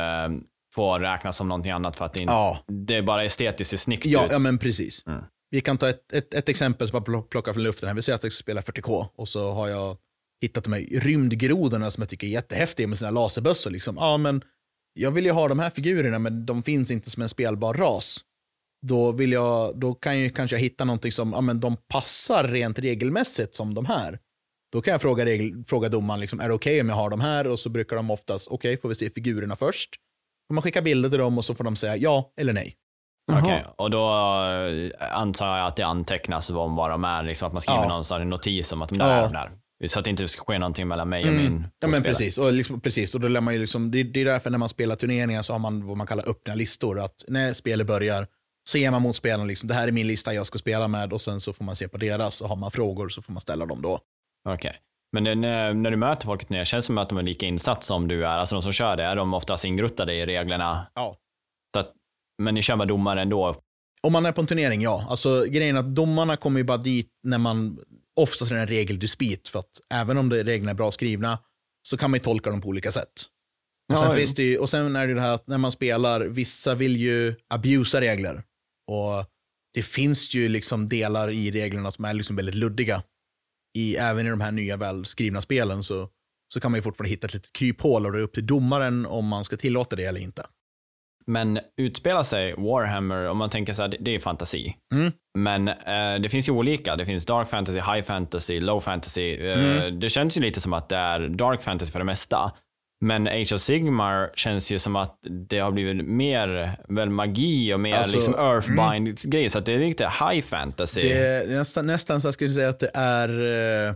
får räknas som någonting annat för att det, in, Ja, det är bara estetiskt ser snyggt ja, ut? ja men precis. Mm. Vi kan ta ett, ett, ett exempel som jag plockar från luften här. Vi säger att jag ska spela 40K och så har jag hittat de här rymdgrodorna som jag tycker är jättehäftiga med sina laserbössor. Liksom. Ja, men jag vill ju ha de här figurerna men de finns inte som en spelbar ras. Då, vill jag, då kan jag kanske hitta någonting som ja, men de passar rent regelmässigt som de här. Då kan jag fråga, regel, fråga domaren, liksom, är det okej om jag har de här? Och så brukar de oftast, okej, får vi se figurerna först? Får man skicka bilder till dem och så får de säga ja eller nej. Okej, och då eh, antar jag att det antecknas om vad de är, liksom att man skriver Ja. någonstans en notis om att de där Ja. är de där. Så att det inte ska ske någonting mellan mig och min Ja men precis, och, liksom, precis. och då lär man ju liksom, det, det är därför när man spelar turneringar så har man vad man kallar öppna listor. Att när spelet börjar så ger man mot spelarna liksom, det här är min lista jag ska spela med och sen så får man se på deras och har man frågor så får man ställa dem då. Okej. Men det, när, när du möter folket ner, känns det som att de är lika insatt som du är? Alltså de som kör det, är de oftast ingruttade i reglerna? Ja. Men ni kör med domare ändå? Om man är på en turnering, ja. Alltså grejen är att domarna kommer ju bara dit när man, oftast är det en regeldispyt, för att även om det, reglerna är bra skrivna så kan man ju tolka dem på olika sätt. Och sen, Ja, finns det ju, och sen är det det här att när man spelar, vissa vill ju abusa regler. Och det finns ju liksom delar i reglerna som är liksom väldigt luddiga. I, även i de här nya välskrivna spelen så, så kan man ju fortfarande hitta ett litet kryphål och det är upp till domaren om man ska tillåta det eller inte. Men utspelar sig Warhammer, om man tänker så här, det, är fantasi. Mm. Men eh, det finns ju olika. Det finns dark fantasy, high fantasy, low fantasy. Eh, Mm. Det känns ju lite som att det är dark fantasy för det mesta. Men Age of Sigmar känns ju som att det har blivit mer väl magi och mer Alltså, liksom earthbind-grejer. Så att det är riktigt high fantasy. Det är nästan, nästan så jag skulle säga att det är eh,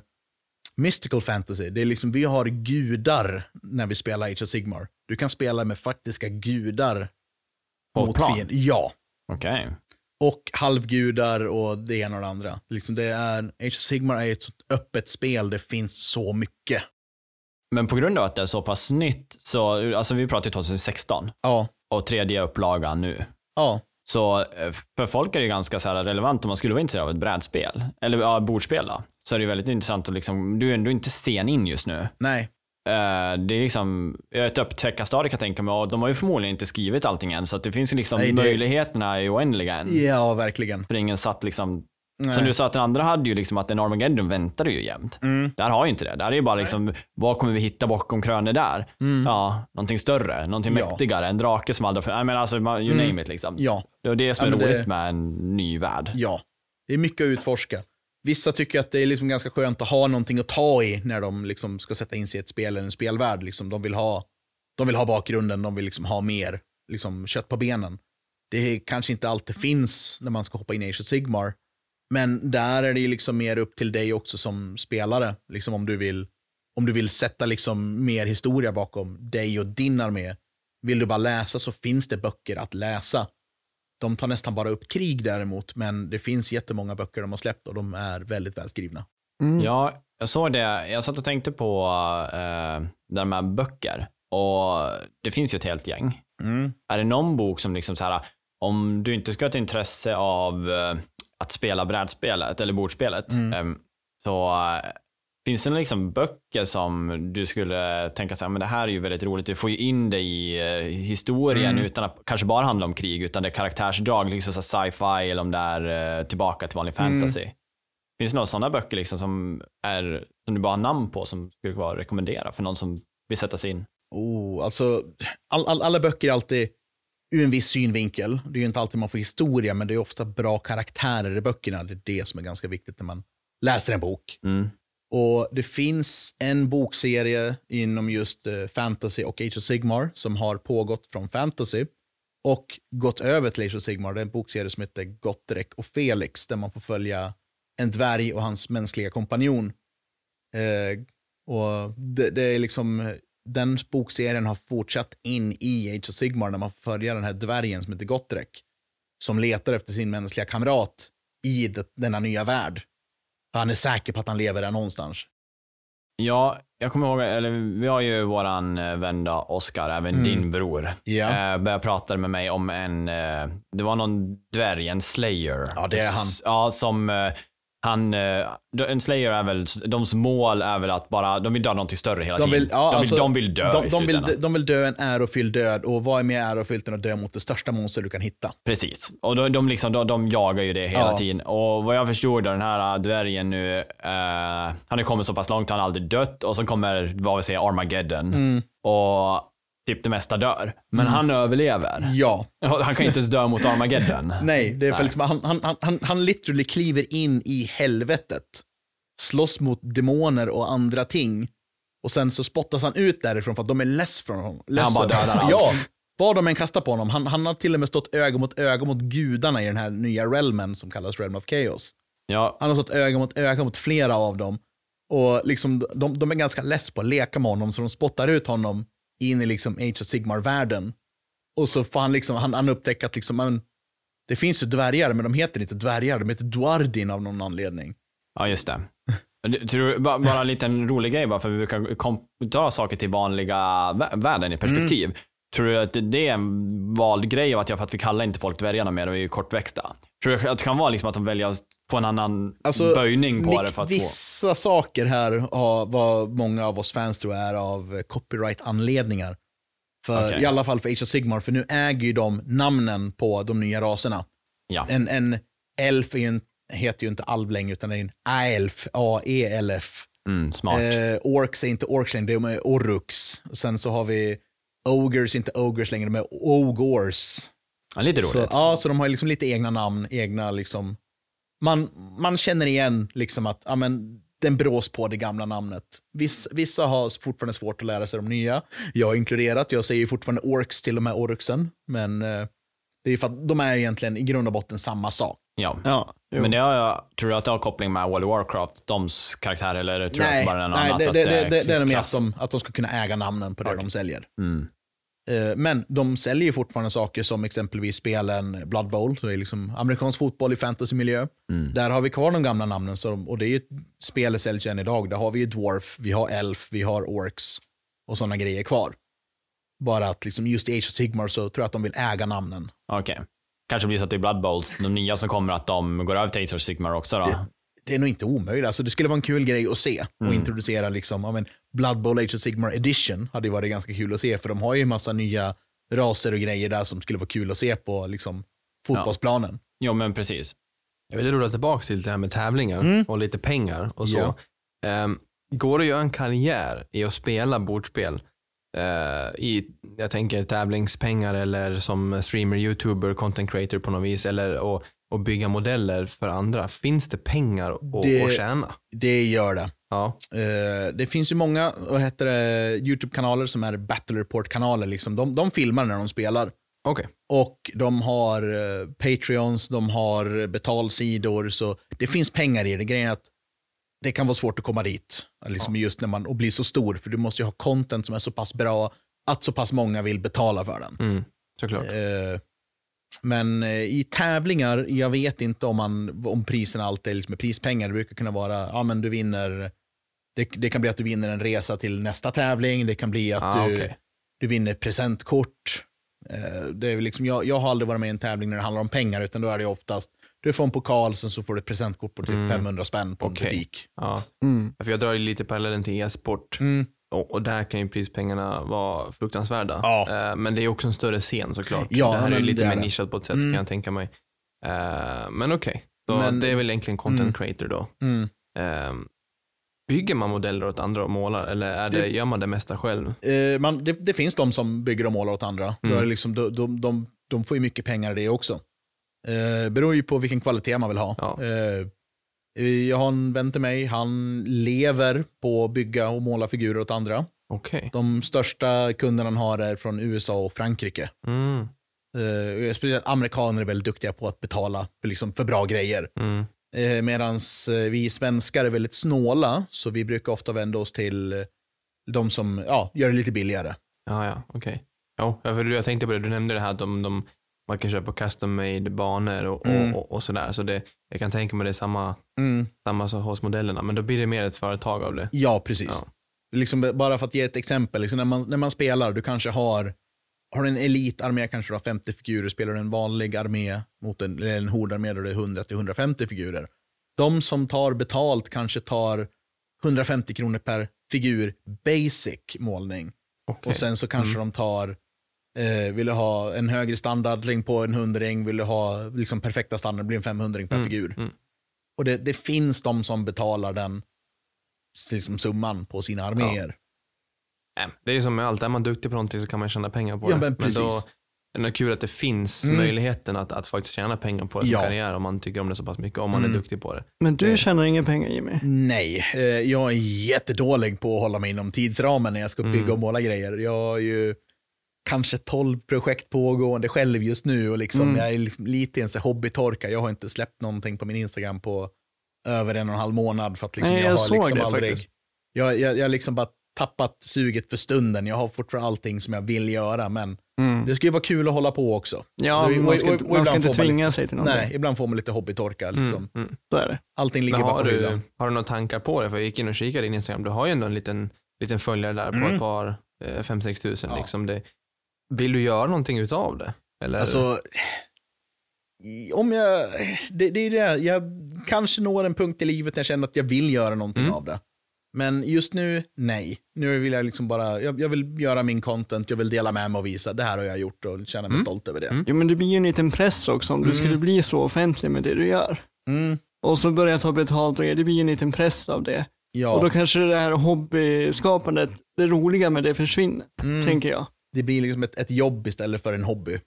mystical fantasy. Det är liksom, vi har gudar när vi spelar Age of Sigmar. Du kan spela med faktiska gudar På mot plan? fienden. Ja. Okej. Och halvgudar och det ena och det andra. Liksom det är, Age of Sigmar är ett så öppet spel, det finns så mycket. Men på grund av att det är så pass nytt, så, alltså vi pratar ju 2016 Ja. och tredje upplagan nu. Ja. Så eh, för folk är det ganska så relevant om man skulle vara intresserad av ett brädspel, eller ja, bordspel då. Så är det väldigt intressant att liksom, du är ändå inte sen in just nu. Nej. Eh, det är liksom, ett upptäckarstadie kan jag tänka mig och de har ju förmodligen inte skrivit allting än så att det finns ju liksom, Nej, det- möjligheterna är oändliga än. Ja, verkligen. För ingen satt liksom, Nej. som du sa att den andra hade ju liksom att en Armageddon väntade ju jämt. Mm. Där har ju inte det. Där är ju bara liksom, vad kommer vi hitta bakom krönet där? Mm. Ja, någonting större, någonting Ja. mäktigare, en drake som aldrig, nej men alltså you Mm. name it liksom. Ja. Det är det som Ja, är men roligt det- med en ny värld. Ja, det är mycket att utforska. Vissa tycker att det är liksom ganska skönt att ha någonting att ta i när de liksom ska sätta in sig i ett spel eller en spelvärld. Liksom de, vill ha, de vill ha bakgrunden, de vill liksom ha mer liksom kött på benen. Det kanske inte alltid finns när man ska hoppa in i Age of Sigmar. Men där är det liksom mer upp till dig också som spelare. Liksom om, du vill, om du vill sätta liksom mer historia bakom dig och din armé. Vill du bara läsa så finns det böcker att läsa. De tar nästan bara upp krig däremot, men det finns jättemånga böcker de har släppt och de är väldigt välskrivna. Mm. Ja, jag såg det. Jag satt och tänkte på uh, där med böcker och det finns ju ett helt gäng. Är det någon bok som liksom så här, om du inte ska ha ett intresse av eh, att spela brädspelet eller bordspelet, Mm. em, så eh, finns det liksom böcker som du skulle tänka så här, men det här är ju väldigt roligt, du får ju in dig i eh, historien Mm. utan att kanske bara handla om krig, utan det är karaktärsdrag, liksom sci-fi eller om det är eh, tillbaka till vanlig Mm. fantasy. Finns det några sådana böcker liksom som, är, som du bara har namn på som skulle vara rekommendera för någon som vill sätta sig in? Oh, alltså, all, all, alla böcker är alltid ur en viss synvinkel. Det är ju inte alltid man får historia, men det är ofta bra karaktärer i böckerna. Det är det som är ganska viktigt när man läser en bok. Mm. Och Det finns en bokserie inom just eh, fantasy och Age of Sigmar som har pågått från fantasy och gått över till Age of Sigmar. Det är en bokserie som heter Gottrek och Felix där man får följa en dvärg och hans mänskliga kompanjon. Eh, och det, det är liksom, den bokserien har fortsatt in i Age of Sigmar när man får följa den här dvärgen som heter Gottrek som letar efter sin mänskliga kamrat i det, denna nya värld. Han är säker på att han lever där någonstans. Ja, jag kommer ihåg, eller vi har ju våran eh, vän då, Oscar, även Mm. din bror, Ja. eh, började prata med mig om en, eh, det var någon dvärg, en slayer. Ja, det är han. S- Ja, som eh, han, eh, en slayer är väl, deras mål är väl att bara, de vill döda någonting större hela De tiden. vill, ja, de, vill, alltså, de vill dö de, i de, vill, de vill dö en ärofylld död och vad är mer ärofyllt än att dö mot det största monster du kan hitta? Precis. Och de, de, liksom, de, de jagar ju det hela Ja. tiden. Och vad jag förstod då, den här äh, dvärgen nu, eh, han har kommit så pass långt, han har aldrig dött och så kommer, vad vi säger, Armageddon. Mm. Och typ det mesta dör. Men han överlever. Ja. Han kan inte ens dö mot Armageddon. Nej, det är för liksom, han, han, han, han, han literally kliver in i helvetet, slåss mot demoner och andra ting. Och sen så spottas han ut därifrån för att de är less från honom. Less bara av- dödar allt. Ja, vad de än kastar på honom, han, han har till och med stått öga mot öga mot gudarna i den här nya realmen som kallas Realm of Chaos. Ja, Han har stått öga mot öga mot flera av dem. Och liksom, de, de är ganska less på att leka med honom, så de spottar ut honom in i liksom Age of Sigmar-världen. Och så får han liksom, han, han upptäcka att liksom, men, det finns ju dvärgar, men de heter inte dvärgar, de heter Dwardin av någon anledning. ja just det. Tror du, bara, en liten rolig grej bara för vi brukar ta saker till vanliga vä- världen i perspektiv. Mm. Tror du att det- är en vald grej av att jag, för att vi kallar inte folk dvärgarna mer, de är ju kortväxta. Tror du att det kan vara liksom att de väljer att få en annan Alltså, böjning på Nick, det för att få... vissa saker här har, vad många av oss fans tror är av copyright-anledningar. För, Okej. I alla fall för Age of Sigmar, för nu äger ju de namnen på de nya raserna. Ja. En, en elf är ju en, heter ju inte alv längre, utan det är en aelf, A-E-L-F. Mm, smart. Eh, orks är inte orks längre, de är orux. Sen så har vi ogres, inte ogres längre, de är ogors. ja, lite roligt. Så, ja, så de har liksom lite egna namn, egna liksom. Man, man känner igen liksom att, ja men, den brås på det gamla namnet. Vissa, vissa har fortfarande svårt att lära sig de nya. Jag inkluderat, jag säger fortfarande orks till de här orksen. Men eh, det är för att de är egentligen i grund och botten samma sak. Ja. Ja. Men det har jag, tror du att det har koppling med World of Warcraft, doms karaktär eller tror du att det nej, bara är något nej annat? det, att det, det, det, det är de att de, att de ska kunna äga namnen på det Okej. de säljer. Mm. Eh, Men de säljer ju fortfarande saker som exempelvis spelen Blood Bowl, så det är liksom amerikansk fotboll i fantasymiljö. Mm. Där har vi kvar de gamla namnen, de, och det är ju spel säljs än idag. Där har vi ju Dwarf, vi har Elf, vi har Orcs och sådana grejer kvar. Bara att liksom just i Age of Sigmar så tror jag att de vill äga namnen. Okej. Kanske blir så att det är Blood Bowls, de nya som kommer, att de går över till Age of Sigmar också då? Det- Det är nog inte omöjligt. Alltså, det skulle vara en kul grej att se och Mm. introducera liksom, ja, men Blood Bowl Age of Sigmar Edition hade ju varit ganska kul att se, för de har ju en massa nya raser och grejer där som skulle vara kul att se på liksom, fotbollsplanen. Jo men precis. Jag vill rulla tillbaka till det här med tävlingar Mm. och lite pengar och så. Ja. Ehm, går det att göra en karriär i att spela bordspel i, jag tänker tävlingspengar eller som streamer, youtuber, content creator på något vis eller och, och bygga modeller för andra. Finns det pengar att, Det- att tjäna? Det gör det. Ja, Eh, det finns ju många vad heter det, YouTube-kanaler som är Battle Report-kanaler. Liksom. De, de filmar när de spelar. okej. Och de har eh, Patreons, de har betalsidor, så det finns pengar i det. Grejen är att det kan vara svårt att komma dit, liksom just när man, och bli så stor, för du måste ju ha content som är så pass bra att så pass många vill betala för den. Mm, såklart. Eh, men eh, i tävlingar, jag vet inte om, man, om priserna alltid är liksom prispengar. Det brukar kunna vara, ja men du vinner, det, det kan bli att du vinner en resa till nästa tävling, det kan bli att Ah, du, okej. du vinner presentkort. Eh, det är liksom, jag, jag har aldrig varit med i en tävling när det handlar om pengar, utan då är det oftast, du får en pokal, sen så får du ett presentkort på typ Mm. 500 spänn på en Okej. butik. Ja. Mm. För jag drar ju lite parallellen till e-sport Mm. och, och där kan ju prispengarna vara fruktansvärda. Ja. Eh, men det är också en större scen såklart. Ja, det här är ju lite är mer nischat på ett sätt Mm. kan jag tänka mig. Eh, men okej, Men- det är väl egentligen content Mm. creator då. Mm. Eh, bygger man modeller åt andra och målar eller är det, Det- gör man det mesta själv? Eh, man, det, det finns de som bygger och målar åt andra. Då Mm. är det liksom, de, de, de, de får ju mycket pengar i det också. Eh, beror ju på vilken kvalitet man vill ha. Ja. Eh, jag har en vän till mig, han lever på att bygga och måla figurer åt andra. Okej. De största kunderna han har är från USA och Frankrike. Mm. Eh, speciellt amerikaner är väldigt duktiga på att betala för, liksom, för bra grejer. Mm. Eh, Medan vi svenskar är väldigt snåla, så vi brukar ofta vända oss till eh, de som ja, gör det lite billigare. Ja, ja, okej. Ja, för jag tänkte på det, du nämnde det här att de, de, man kan köpa custom made banor och, Mm. och, och, sådär. Så det, jag kan tänka mig det är samma, Mm. samma så hos modellerna, men då blir det mer ett företag av det. Ja, precis. Ja. Liksom, bara för att ge ett exempel, liksom, när, man, när man spelar, du kanske har, har du en elitarmé, kanske du har 50 figurer, spelar du en vanlig armé mot en, eller en hordarmé där det är 100-150 figurer. De som tar betalt kanske tar 150 kronor per figur basic målning. Okej. Och sen så kanske Mm. de tar, eh, vill du ha en högre standardling på en hundring, vill du ha liksom perfekta standard, blir en 500 per Mm, figur. mm. Och det, det finns de som betalar den liksom, summan på sina arméer. Nej, Det är ju som med allt, är man duktig på någonting så kan man tjäna pengar på Ja, det. men precis. då är det kul att det finns Mm. möjligheten att, att faktiskt tjäna pengar på det som Ja. karriär om man tycker om det så pass mycket, om man Mm. är duktig på det. Men du Det- tjänar inga pengar Jimmy. Nej, eh, jag är jättedålig på att hålla mig inom tidsramen när jag ska Mm. bygga och måla grejer. Jag, är ju, kanske 12 projekt pågående själv just nu och liksom, Mm. jag är liksom lite i en hobbytorka. Jag har inte släppt någonting på min Instagram på över en och en halv månad för att liksom, Nej, jag, jag har såg liksom det aldrig, faktiskt. jag, jag, jag liksom bara tappat suget för stunden. Jag har fortfarande allting som jag vill göra, men Mm. det ska ju vara kul att hålla på också. Ja, Och- man och- ska, och- inte- och man ska inte tvinga lite- sig till någonting. Nej, ibland får man lite hobbytorka. Liksom. Mm, mm. Allting ligger Men bara har på du, har du några tankar på det? För jag gick in och kikade i din Instagram. Du har ju ändå en liten, liten följare där på Mm. ett par, eh, 5-6 tusen. Ja. Liksom det. Vill du göra någonting utav det? Eller? Alltså, om jag, det, det är det, jag kanske når en punkt i livet när jag känner att jag vill göra någonting Mm. av det. Men just nu, nej. Nu vill jag liksom bara, jag, jag vill göra min content, jag vill dela med mig och visa, det här har jag gjort och känna mig Mm. stolt över det. Mm. Jo men det blir ju en liten press också om du Mm. skulle bli så offentlig med det du gör. Mm. Och så börja ta betalt och det blir ju en liten press av det. Ja, Och då kanske det här hobbyskapandet, det roliga med det försvinner, mm. tänker jag. Det blir liksom ett, ett jobb istället för en hobby.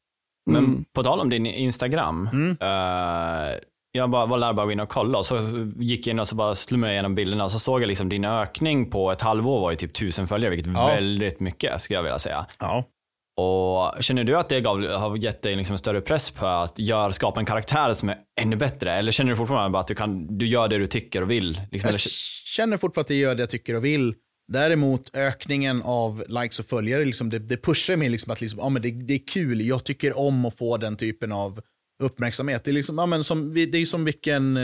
Men Mm. på tal om din Instagram. Mm. eh, jag bara, var där bara in och kolla och så gick jag in och så bara slumrade igenom bilderna och så såg jag liksom din ökning på ett halvår var ju typ tusen följare, vilket Ja. väldigt mycket skulle jag vilja säga. Ja. Och känner du att det gav, har gett dig liksom en större press på att göra, skapa en karaktär som är ännu bättre? Eller känner du fortfarande bara att du, kan, du gör det du tycker och vill? Liksom, Jag eller, känner fortfarande att jag gör det jag tycker och vill. Däremot ökningen av likes och följare, liksom, det, det pushar mig liksom att liksom, ja, men det, det är kul, jag tycker om att få den typen av uppmärksamhet. Det är, liksom, ja, men som, det är som vilken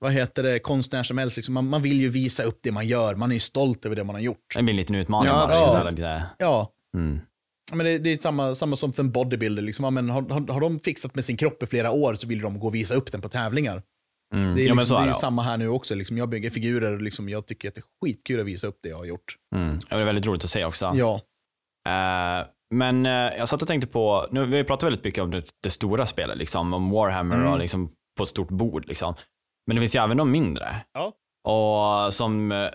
vad heter det, konstnär som helst. Liksom, man, man vill ju visa upp det man gör, man är ju stolt över det man har gjort. det blir en liten utmaning. Ja, bara, lite, Ja, mm. men det, det är samma, samma som för en bodybuilder. Liksom, ja, men har, har, har de fixat med sin kropp i flera år så vill de gå och visa upp den på tävlingar. Mm. Det är, ja, liksom, så det är samma här nu också. Liksom, jag bygger figurer och liksom, jag tycker att det är skitkul att visa upp det jag har gjort. Mm. Ja, Det är väldigt roligt att se också. Ja. Eh, men eh, jag satt och tänkte på, nu, vi har pratat väldigt mycket om det, det stora spelet, liksom, om Warhammer Mm. och liksom, på ett stort bord. Liksom. Men det finns ju även de mindre. Ja. Och som eh,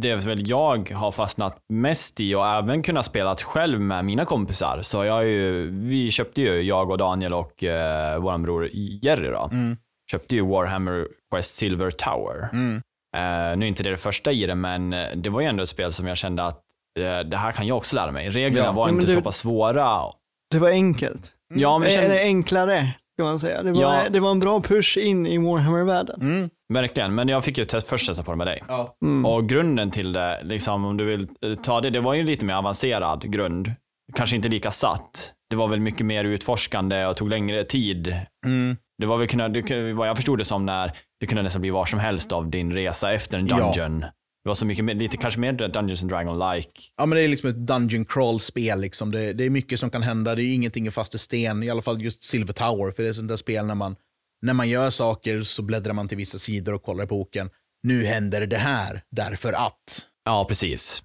det är väl jag har fastnat mest i och även kunnat spela själv med mina kompisar. Så jag ju, vi köpte ju, jag och Daniel och uh, vår bror Jerry då, Mm. Köpte ju Warhammer Quest Silver Tower. Mm. Eh, nu är inte det det första i det, men eh, det var ju ändå ett spel som jag kände att eh, det här kan jag också lära mig. Reglerna Ja. var Ja, inte det- så pass svåra. Det var enkelt. Ja, men jag Eller kände, enklare, kan man säga. Det var, Ja. det var en bra push in i Warhammer-världen. Mm. verkligen. Men jag fick ju test, först testa på det med dig. Ja. Mm. Och grunden till det, liksom, om du vill ta det, det var ju en lite mer avancerad grund. Kanske inte lika satt. Det var väl mycket mer utforskande och tog längre tid. Mm. Det var väl kunna, det, vad jag förstod det som när det kunde nästan bli var som helst av din resa efter en Ja. dungeon. Det var så mycket mer, lite kanske mer Dungeons and Dragon-like. Ja, men det är liksom ett dungeon crawl-spel. Liksom. Det, det är mycket som kan hända. Det är ingenting är fast i sten. I alla fall just Silver Tower. För det är sånt där spel när man, när man gör saker så bläddrar man till vissa sidor och kollar i boken. Nu händer det här, därför att. Ja, precis.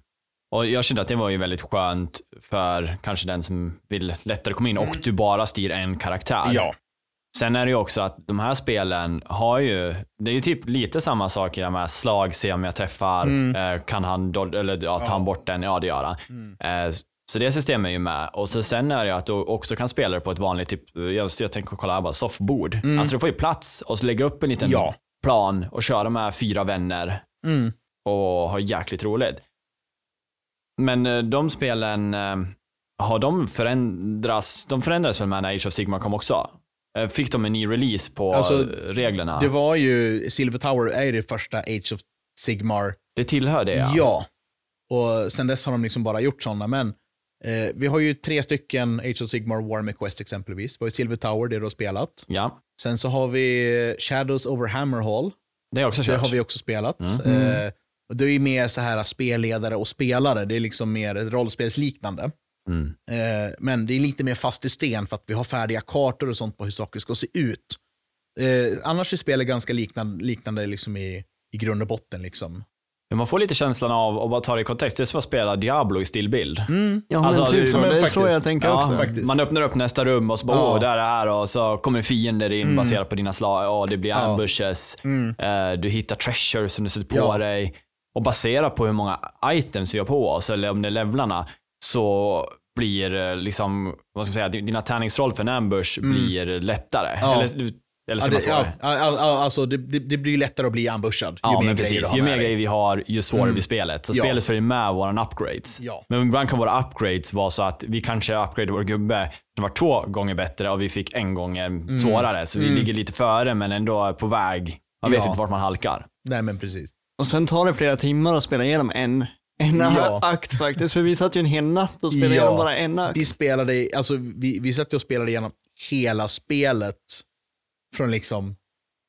Och jag kände att det var ju väldigt skönt för kanske den som vill lättare komma in och du bara styr en karaktär. Sen är det ju också att de här spelen har ju, det är ju typ lite samma sak i de här slag, se om jag träffar, Mm. eh, kan han, eller ja, tar han bort den? Ja, det gör han. Mm. Eh, så det systemet är ju med. Och så sen är det ju att du också kan spela det på ett vanligt, typ, jag, jag tänker kolla här bara, soffbord. Mm. Alltså du får ju plats och så lägga upp en liten Ja. plan och köra med fyra vänner Mm. och ha jäkligt roligt. Men eh, de spelen, eh, har de förändrats? De förändrades väl med när Age of Sigmar kom också? Eh, Fick de en ny release på Alltså, reglerna? Det var ju, Silver Tower är det första Age of Sigmar. Det tillhör det ja. Ja. Och sen dess har de liksom bara gjort sådana. Men eh, vi har ju tre stycken Age of Sigmar Warhammer Quest exempelvis. Vi har ju Silver Tower, det du har spelat. Ja, Sen så har vi Shadows over Hammerhall. det också Det har vi också spelat. Mm. Eh, och det är ju mer så här spelledare och spelare. Det är liksom mer rollspelsliknande. Mm. Eh, men det är lite mer fast i sten för att vi har färdiga kartor och sånt på hur saker ska se ut. Eh, annars är spelet ganska liknande, liknande liksom i, i grund och botten. Liksom. Men Man får lite känslan av, och bara ta det i kontext, det är som att spela Diablo i stillbild. Mm. Ja, men Alltså, typ det- Det är faktiskt. så jag tänker Ja, också. faktiskt. Man öppnar upp nästa rum och så bara, Ja. åh, där är det här och så kommer fiender in Mm. baserat på dina slag. Ja, det blir Ja. ambushes. Mm. Eh, du hittar treasure som du sätter på Ja. dig. Och baserat på hur många items vi har på oss, eller om det är levlarna, så blir eh, liksom, vad ska man säga, dina tärningsroll för en ambush Mm. blir lättare. Ja. Eller, Eller Ja, ska man det, svara? ja, alltså, det, det, det blir lättare att bli ambushad. Ja, ju mer grejer precis. har Ju mer grejer vi har, ju svårare Mm. blir spelet. Så Ja. spelet följer med våra upgrades. Ja. Men ibland kan våra upgrades vara så att vi kanske upgradear vår gubbe som var två gånger bättre och vi fick en gånger svårare. Så vi Mm. ligger lite före men ändå är på väg. Man vet inte vart man halkar. Nej, men precis. Och sen tar det flera timmar att spela igenom en, en Ja. akt faktiskt. För vi satt ju en hel natt och spelade Ja. igenom bara en akt. Vi spelade, alltså vi, vi satt och spelade igenom hela spelet från liksom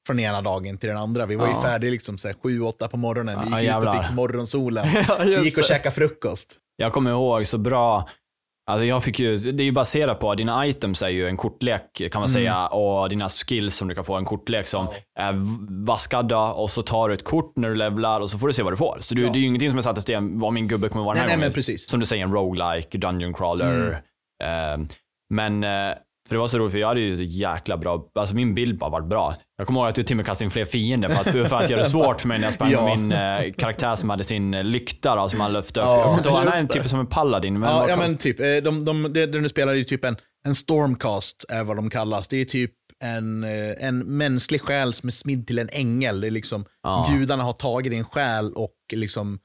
från ena dagen till den andra. Vi var ju Ja. färdiga liksom så här, sju, åtta på morgonen. Vi Ja, gick ut och fick morgonsolen. Ja, Vi gick och det. käkade frukost. Jag kommer ihåg så bra, alltså jag fick ju, det är ju baserat på, dina items är ju en kortlek kan man Mm. säga och dina skills som du kan få en kortlek som är v- vaskadda och så tar du ett kort när du levlar och så får du se vad du får. Så du, Ja. det är ju ingenting som är satt i sten vad min gubbe kommer vara den här nej, gången. men precis. Som du säger, en roguelike, dungeon crawler. Mm. Eh, men, eh, för det var så roligt för jag hade ju så jäkla bra, alltså min bild bara varit bra. Jag kommer ihåg att du till och med kastade in fler fiender för att, för, att göra det svårt för mig när jag sprang Ja. med min eh, karaktär som hade sin eh, lykta då, som han lyfte upp. Ja, jag han är en typ som en paladin. Men ja, ja, men typ. eh, De, de, det, det du spelar är ju typ en, en stormcast, är vad de kallas. Det är typ en, eh, en mänsklig själ som är smidd till en ängel. Det är liksom, Ja. gudarna har tagit din själ och liksom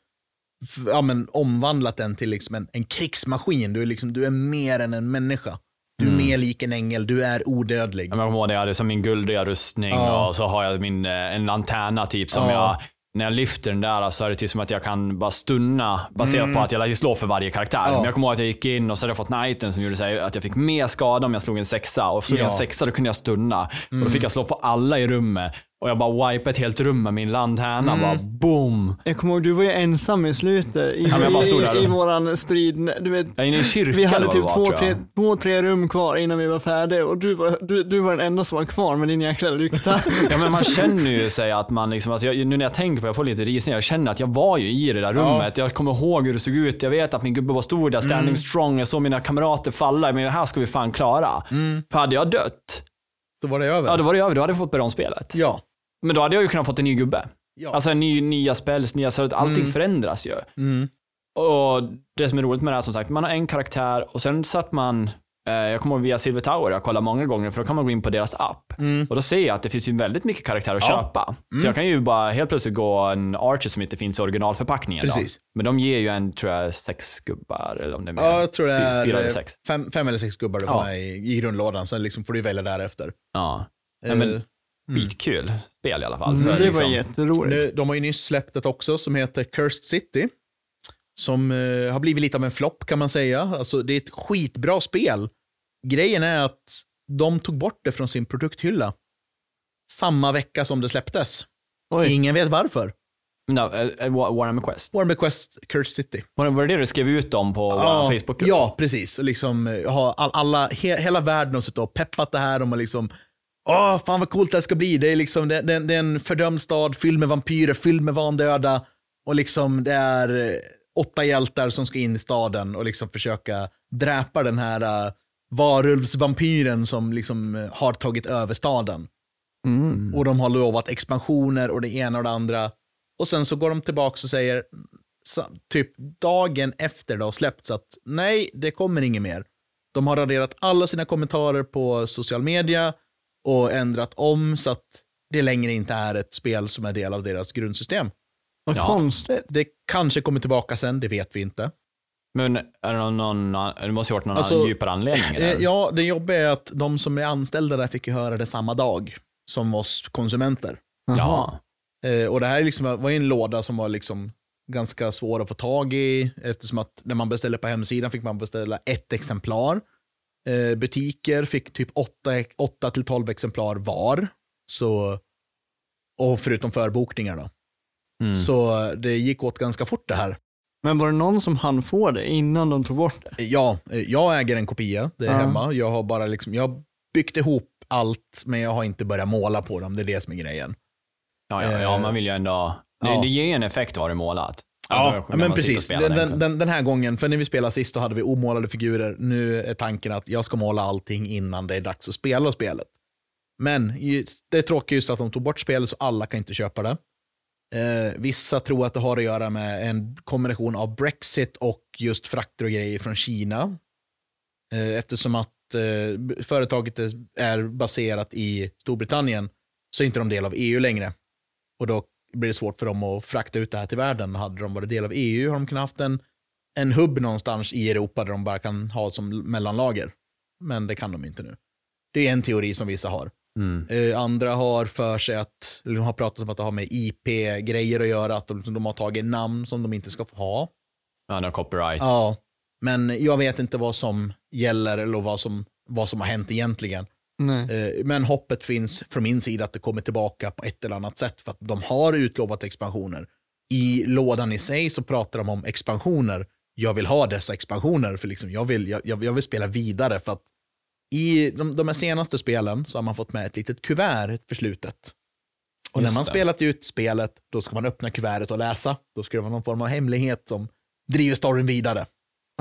ja, men, omvandlat den till liksom en, en krigsmaskin. Du är, liksom, du är mer än en människa. Du är Mm. mer lik en ängel, du är odödlig. Jag kommer ihåg det, jag hade som min guldiga rustning Ja. och så har jag min, eh, en lanterna typ som Ja. jag, när jag lyfter den där så är det typ som att jag kan bara stunna baserat på att jag lär slå för varje karaktär. Mm. Ja. Men jag kommer ihåg att jag gick in och så hade jag fått en item som gjorde så att jag fick mer skada om jag slog en sexa. Och slog jag Ja. Mm. en sexa då kunde jag stunna. Och då fick jag slå på alla i rummet. Och jag bara wipade ett helt rum med min lanterna. Mm. Bara boom. Jag kommer ihåg, du var ju ensam i slutet i, där i, i våran strid. Du vet, Jag inne i en kyrka vi hade typ var, två tre, två, tre rum kvar innan vi var färdiga och du var, du, du var den enda som var kvar med din jäkla lykta. Ja men man känner ju sig att man liksom, alltså jag, nu när jag tänker på det, jag får lite rysningar. Jag känner att jag var ju i det där rummet. Jag kommer ihåg hur det såg ut. Jag vet att min gubbe var stor där, standing Mm. strong. Jag såg mina kamrater falla. Men det här ska vi fan klara. För hade jag dött, Så var det över. ja då var det över. Då hade jag fått börja om spelet. ja. Men då hade jag ju kunnat fått en ny gubbe. Ja. Alltså en ny, nya spells, nya, att allting Mm. förändras ju. Mm. Och det som är roligt med det här som sagt, man har en karaktär och sen satt man jag kommer ihåg via Silver Tower, jag kollar många gånger för då kan man gå in på deras app. Mm. Och då ser jag att det finns ju väldigt mycket karaktärer att Ja. köpa. Så jag kan ju bara helt plötsligt gå en Archer som inte finns i originalförpackningen. Då. Precis. Men de ger ju en, tror jag, sex gubbar eller om det är mer. Ja, jag tror det är Fyra eller sex. Fem, fem eller sex gubbar du får Ja. med i, i grundlådan, sen liksom får du välja därefter. Ja. Nej, men Eh, Skitkul spel i alla fall. Mm, För det liksom, var jätteroligt. nu, de har ju nyss släppt ett också som heter Cursed City. Som eh, har blivit lite av en flopp kan man säga. Alltså, det är ett skitbra spel. Grejen är att de tog bort det från sin produkthylla. Samma vecka som det släpptes. Oj. Ingen vet varför. No, eh, eh, Warhammer Quest. Warhammer Quest Cursed City. Var var det det du skrev ut om på vår Facebook? Ja, precis. Liksom, eh, all, alla, he, hela världen har suttit och peppat det här. De har liksom, åh, fan vad coolt det här ska bli. Det är, liksom, det, det, det är en fördömd stad fylld med vampyrer, fylld med vandöda. Och liksom det är åtta hjältar som ska in i staden och liksom försöka dräpa den här uh, varulvsvampyren som liksom eh, har tagit över staden. Mm. Och de har lovat expansioner och det ena och det andra. Och sen så går de tillbaka och säger, typ dagen efter det har släppts, att nej, det kommer inget mer. De har raderat alla sina kommentarer på social media och ändrat om så att det längre inte är ett spel som är del av deras grundsystem. Vad Ja. konstigt. Det kanske kommer tillbaka sen, det vet vi inte. Men är det någon, någon det måste ha varit någon Alltså, djupare anledning? Eh, eller? Ja, det jobbiga är att de som är anställda där fick ju höra det samma dag som oss konsumenter. Jaha. Eh, och det här är liksom, var ju en låda som var liksom ganska svår att få tag i eftersom att när man beställde på hemsidan fick man beställa ett exemplar. Eh, butiker fick typ 8 till 12 exemplar var. Så, och förutom förbokningar då. Mm. Så det gick åt ganska fort det här. Men var det någon som hann få det innan de tog bort det? Ja, eh, jag äger en kopia, det är Ja. hemma. Jag har bara liksom, jag har byggt ihop allt, men jag har inte börjat måla på dem. Det är det som är grejen. Ja, ja, ja, Eh, man vill ju ändå... Det, ja. det ger ju en effekt att ha det målat. Alltså, ja, men precis. Den, den. den, här gången, för när vi spelade sist så hade vi omålade figurer. Nu är tanken att jag ska måla allting innan det är dags att spela spelet. Men det är tråkigt just att de tog bort spelet så alla kan inte köpa det. Eh, vissa tror att det har att göra med en kombination av Brexit och just frakter och grejer från Kina. Eh, eftersom att eh, företaget är, baserat i Storbritannien så är inte de del av EU längre. Och då blir det svårt för dem att frakta ut det här till världen. Hade de varit del av EU har de kunnat haft en, en hubb någonstans i Europa där de bara kan ha som mellanlager. Men det kan de inte nu. Det är en teori som vissa har. Mm. Eh, andra har för sig att, eller de har pratat om att det har med IP-grejer att göra, att de, de har tagit namn som de inte ska få ha. Ja, no copyright. Ja, men jag vet inte vad som gäller eller vad som, vad som har hänt egentligen. Nej. Eh, Men hoppet finns från min sida att det kommer tillbaka på ett eller annat sätt för att de har utlovat expansioner. I lådan i sig så pratar de om expansioner. Jag vill ha dessa expansioner för liksom jag, vill, jag, jag jag vill spela vidare för att i de, de här senaste spelen så har man fått med ett litet kuvert för slutet. Och Just när man det. spelat ut spelet, då ska man öppna kuvertet och läsa. Då ska det vara någon form av hemlighet som driver storyn vidare.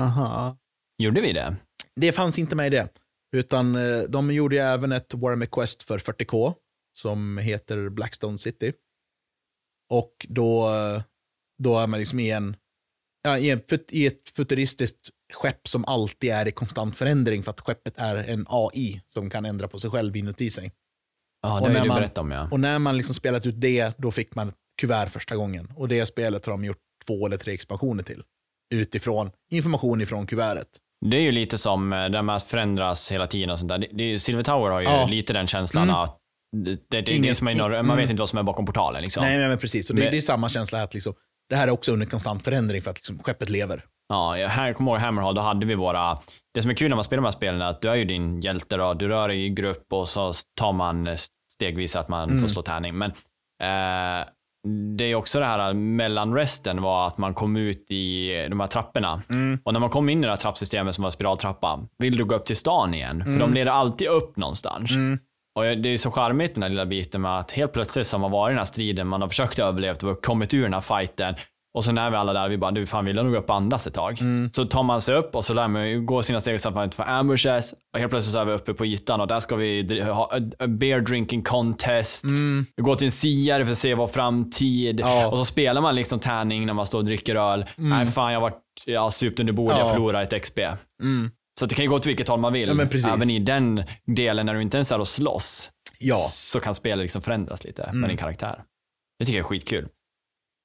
Aha. Gjorde vi det? Det fanns inte med i det. Utan eh, de gjorde ju även ett Warhammer Quest för 40K som heter Blackstone City. Och då, eh, då är man liksom i, en, ja, i, en, i ett futuristiskt skepp som alltid är i konstant förändring för att skeppet är en AI som kan ändra på sig själv inuti sig. Ja, det har du man- berättat om ja. Och när man liksom spelat ut det, då fick man ett kuvert första gången. Och det spelet har de gjort två eller tre expansioner till. Utifrån information ifrån kuvertet. Det är ju lite som eh, där man förändras hela tiden och sånt där. Det, det, är Silver Tower har ju Ja. lite den känslan Mm. att det, det, det, det är Inget- som en, man mm. vet inte vad som är bakom portalen liksom. Nej, nej, men precis. Och det, Men- det är samma känsla här att liksom, det här är också under konstant förändring för att liksom, skeppet lever. Ja, här kommer ihåg Hammerhall, då hade vi våra... Det som är kul när man spelar de här spelen är att du är ju din hjälte då, du rör dig i grupp och så tar man stegvis att man Mm. får slå tärning. Men eh, det är också det här mellanresten var att man kom ut i de här trapporna. Mm. Och när man kom in i det här trappsystemet som var spiraltrappa, vill du gå upp till stan igen? För de leder alltid upp någonstans. Mm. Och det är så charmigt den här lilla biten med att helt plötsligt så har man varit i den här striden, man har försökt överleva och kommit ur den här fighten. Och så när vi alla där, vi bara, du fan vill nog upp och andas ett tag. Så tar man sig upp och så lär man ju gå sina steg så att man inte får ambushes. Och helt plötsligt så är vi uppe på ytan och där ska vi ha a, a beer drinking contest. Vi går till en siare för att se vår framtid. Ja. Och så spelar man liksom tärning när man står och dricker öl. Nej fan, jag har varit, jag har supt under bordet, jag Ja. förlorar ett XP. Mm. Så det kan ju gå till vilket håll man vill. Ja. Även i den delen när du inte ens är och slåss Ja. så kan spelet liksom förändras lite med din karaktär. Det tycker jag är skitkul.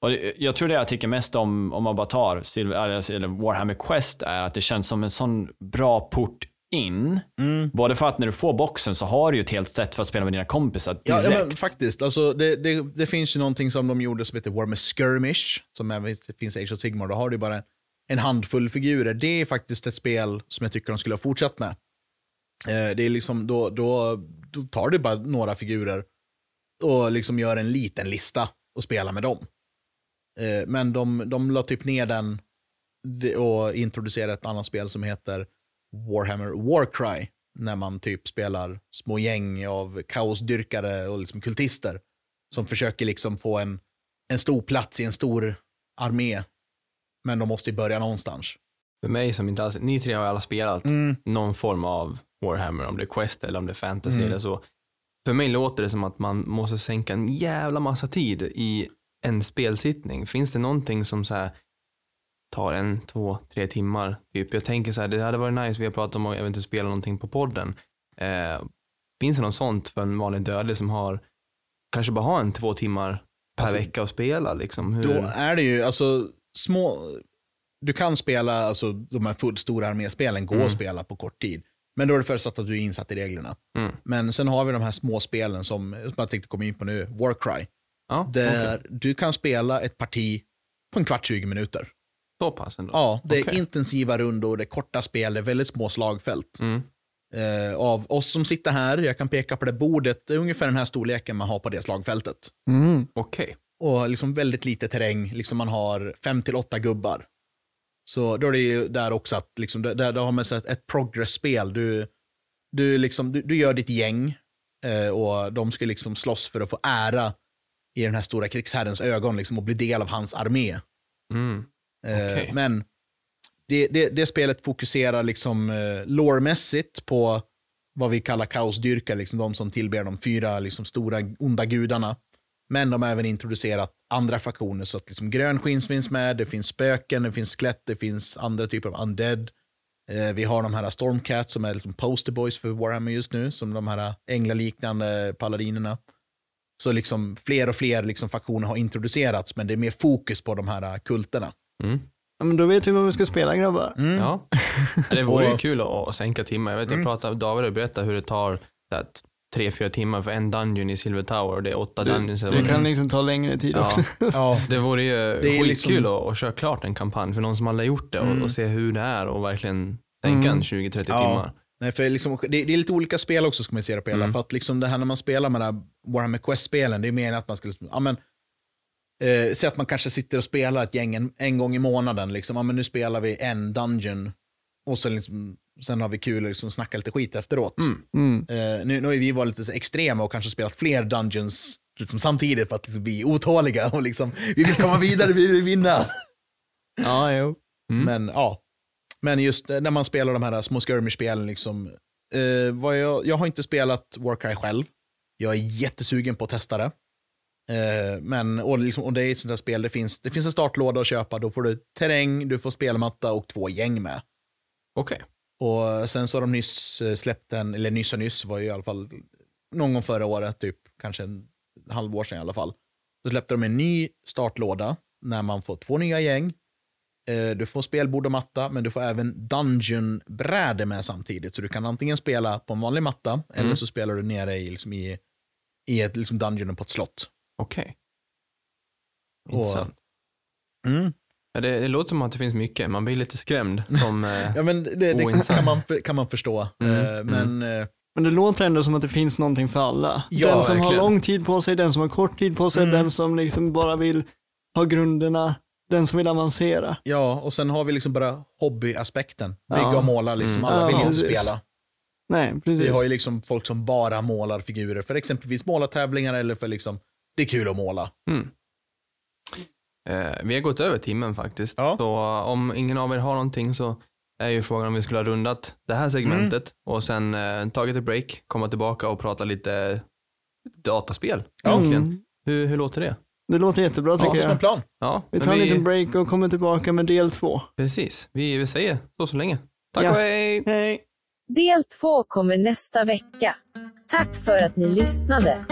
Och jag tror det jag tycker mest om, om man bara tar Silver, eller eller Warhammer Quest, är att det känns som en sån bra port in. Mm. Både för att när du får boxen så har du ju ett helt sätt för att spela med dina kompisar direkt. Ja, ja, men faktiskt. Alltså, det, det, det finns ju någonting som de gjorde som heter Warhammer Skirmish, som även finns i Age of Sigmar. Då har du bara en handfull figurer. Det är faktiskt ett spel som jag tycker de skulle ha fortsatt med. Eh, det är liksom, då, då, då tar du bara några figurer och liksom gör en liten lista och spelar med dem. Eh, men de, de la typ ner den och introducerade ett annat spel som heter Warhammer Warcry. När man typ spelar små gäng av kaosdyrkare och liksom kultister. Som försöker liksom få en, en stor plats i en stor armé. Men de måste ju börja någonstans. För mig som inte alls, ni tre har ju alla spelat Mm. någon form av Warhammer, om det är Quest eller om det är Fantasy Mm. eller så. För mig låter det som att man måste sänka en jävla massa tid i en spelsittning. Finns det någonting som så här tar en, två, tre timmar? Typ. Jag tänker så här, det hade varit nice, vi har pratat om att eventuellt spela någonting på podden. Eh, finns det något sånt för en vanlig dödlig som har, kanske bara har en två timmar per Alltså, vecka att spela liksom? Hur? Då är det ju, alltså små, du kan spela, alltså de här full stora arméspelen går Mm. att spela på kort tid. Men då är det förutsatt att du är insatt i reglerna. Mm. Men sen har vi de här små spelen som, som jag tänkte komma in på nu, Warcry. Ja, Där okej. du kan spela ett parti på en kvart, 20 minuter. Så pass ändå? Ja, det är intensiva rundor, det är korta spel, det är väldigt små slagfält. Mm. Eh, av oss som sitter här, jag kan peka på det bordet, det är ungefär den här storleken man har på det slagfältet. Mm. Okej. Och liksom väldigt lite terräng, liksom man har fem till åtta gubbar. Så då är det ju där också att, liksom, där, där har man sett ett progress-spel. Du, du, liksom, du, du gör ditt gäng eh, och de ska liksom slåss för att få ära i den här stora krigsherrens ögon liksom, och bli del av hans armé. Mm. Eh, Okej. Men det, det, det spelet fokuserar liksom eh, lore-mässigt på vad vi kallar kaosdyrkare, liksom de som tillber de fyra liksom, stora onda gudarna. Men de har även introducerat andra faktioner, så att liksom grönskins finns med, det finns spöken, det finns skelett, det finns andra typer av undead. Eh, vi har de här Stormcat som är liksom poster boys för Warhammer just nu, som de här änglaliknande paladinerna. Så liksom fler och fler liksom faktioner har introducerats, men det är mer fokus på de här kulterna. Mm. Ja, men då vet vi vad vi ska spela grabbar. Mm. Ja. Det vore ju kul att, att sänka timmar. Jag vet, jag Mm. pratade, David har berättat hur det tar här, tre, fyra timmar för en dungeon i Silver Tower och det är åtta dungeons. eller vad Det det kan liksom ta längre tid också. Ja, Ja, det vore ju är skitkul liksom- att, att köra klart en kampanj för någon som aldrig har gjort det och, Mm. och se hur det är och verkligen tänka Mm. en 20-30 Ja. timmar. Nej, för liksom, det, det är lite olika spel också ska man se det på hela. Mm. För att liksom det här när man spelar med här Warhammer Quest-spelen, det är mer att man ska, liksom, ja men, eh, säg att man kanske sitter och spelar ett gäng en, en gång i månaden, liksom, ja men nu spelar vi en dungeon och sen, liksom, sen har vi kul och liksom snackar lite skit efteråt. Mm. Mm. Eh, nu, nu har vi varit lite extrema och kanske spelat fler dungeons liksom, samtidigt för att liksom, bli otåliga och liksom, vi vill komma vidare, vi vill vinna. Ja, jo. Mm. Men ja, men just eh, när man spelar de här små skirmish-spelen, liksom, eh, jag, jag har inte spelat Warcry själv. Jag är jättesugen på att testa det. Eh, men, och, liksom, och det är ett sånt där spel, det finns, det finns en startlåda att köpa, då får du terräng, du får spelmatta och två gäng med. Okej. Och sen så har de nyss eh, släppt en, eller nyss och nyss var ju i alla fall någon gång förra året, typ kanske en halvår sedan i alla fall. Då släppte de en ny startlåda när man får två nya gäng. Eh, Du får spelbord och matta, men du får även dungeon-bräde med samtidigt. Så du kan antingen spela på en vanlig matta, eller så spelar du nere i, liksom i, i ett liksom dungeon på ett slott. Okej. Och- Intressant. Ja, det, det låter som att det finns mycket. Man blir lite skrämd. Som, eh, Ja, men det, det kan, man, kan man förstå. Mm, Eh, Men eh, Men det låter ändå som att det finns någonting för alla. Ja, den som har verkligen. lång tid på sig, den som har kort tid på sig, Mm. den som liksom bara vill ha grunderna, den som vill avancera. Ja, och sen har vi liksom bara hobbyaspekten. Bygga Ja. och måla, liksom. Mm. alla vill ju Ja, inte precis. spela. Nej, precis. Vi har ju liksom folk som bara målar figurer för exempelvis målartävlingar eller för liksom, det är kul att måla. mm. eh, vi har gått över timmen faktiskt. Ja. Så om ingen av er har någonting så är ju frågan om vi skulle ha rundat det här segmentet Mm. och sen eh, tagit ett break, komma tillbaka och prata lite dataspel. Ja. Egentligen. Mm. Hur, hur låter det? Det låter jättebra Ja, tycker som en jag. plan. Ja, Vi tar en liten break och kommer tillbaka med del två. Precis, vi, vi säger så så länge. Tack Ja. och hej! Hej! Del två kommer nästa vecka. Tack för att ni lyssnade.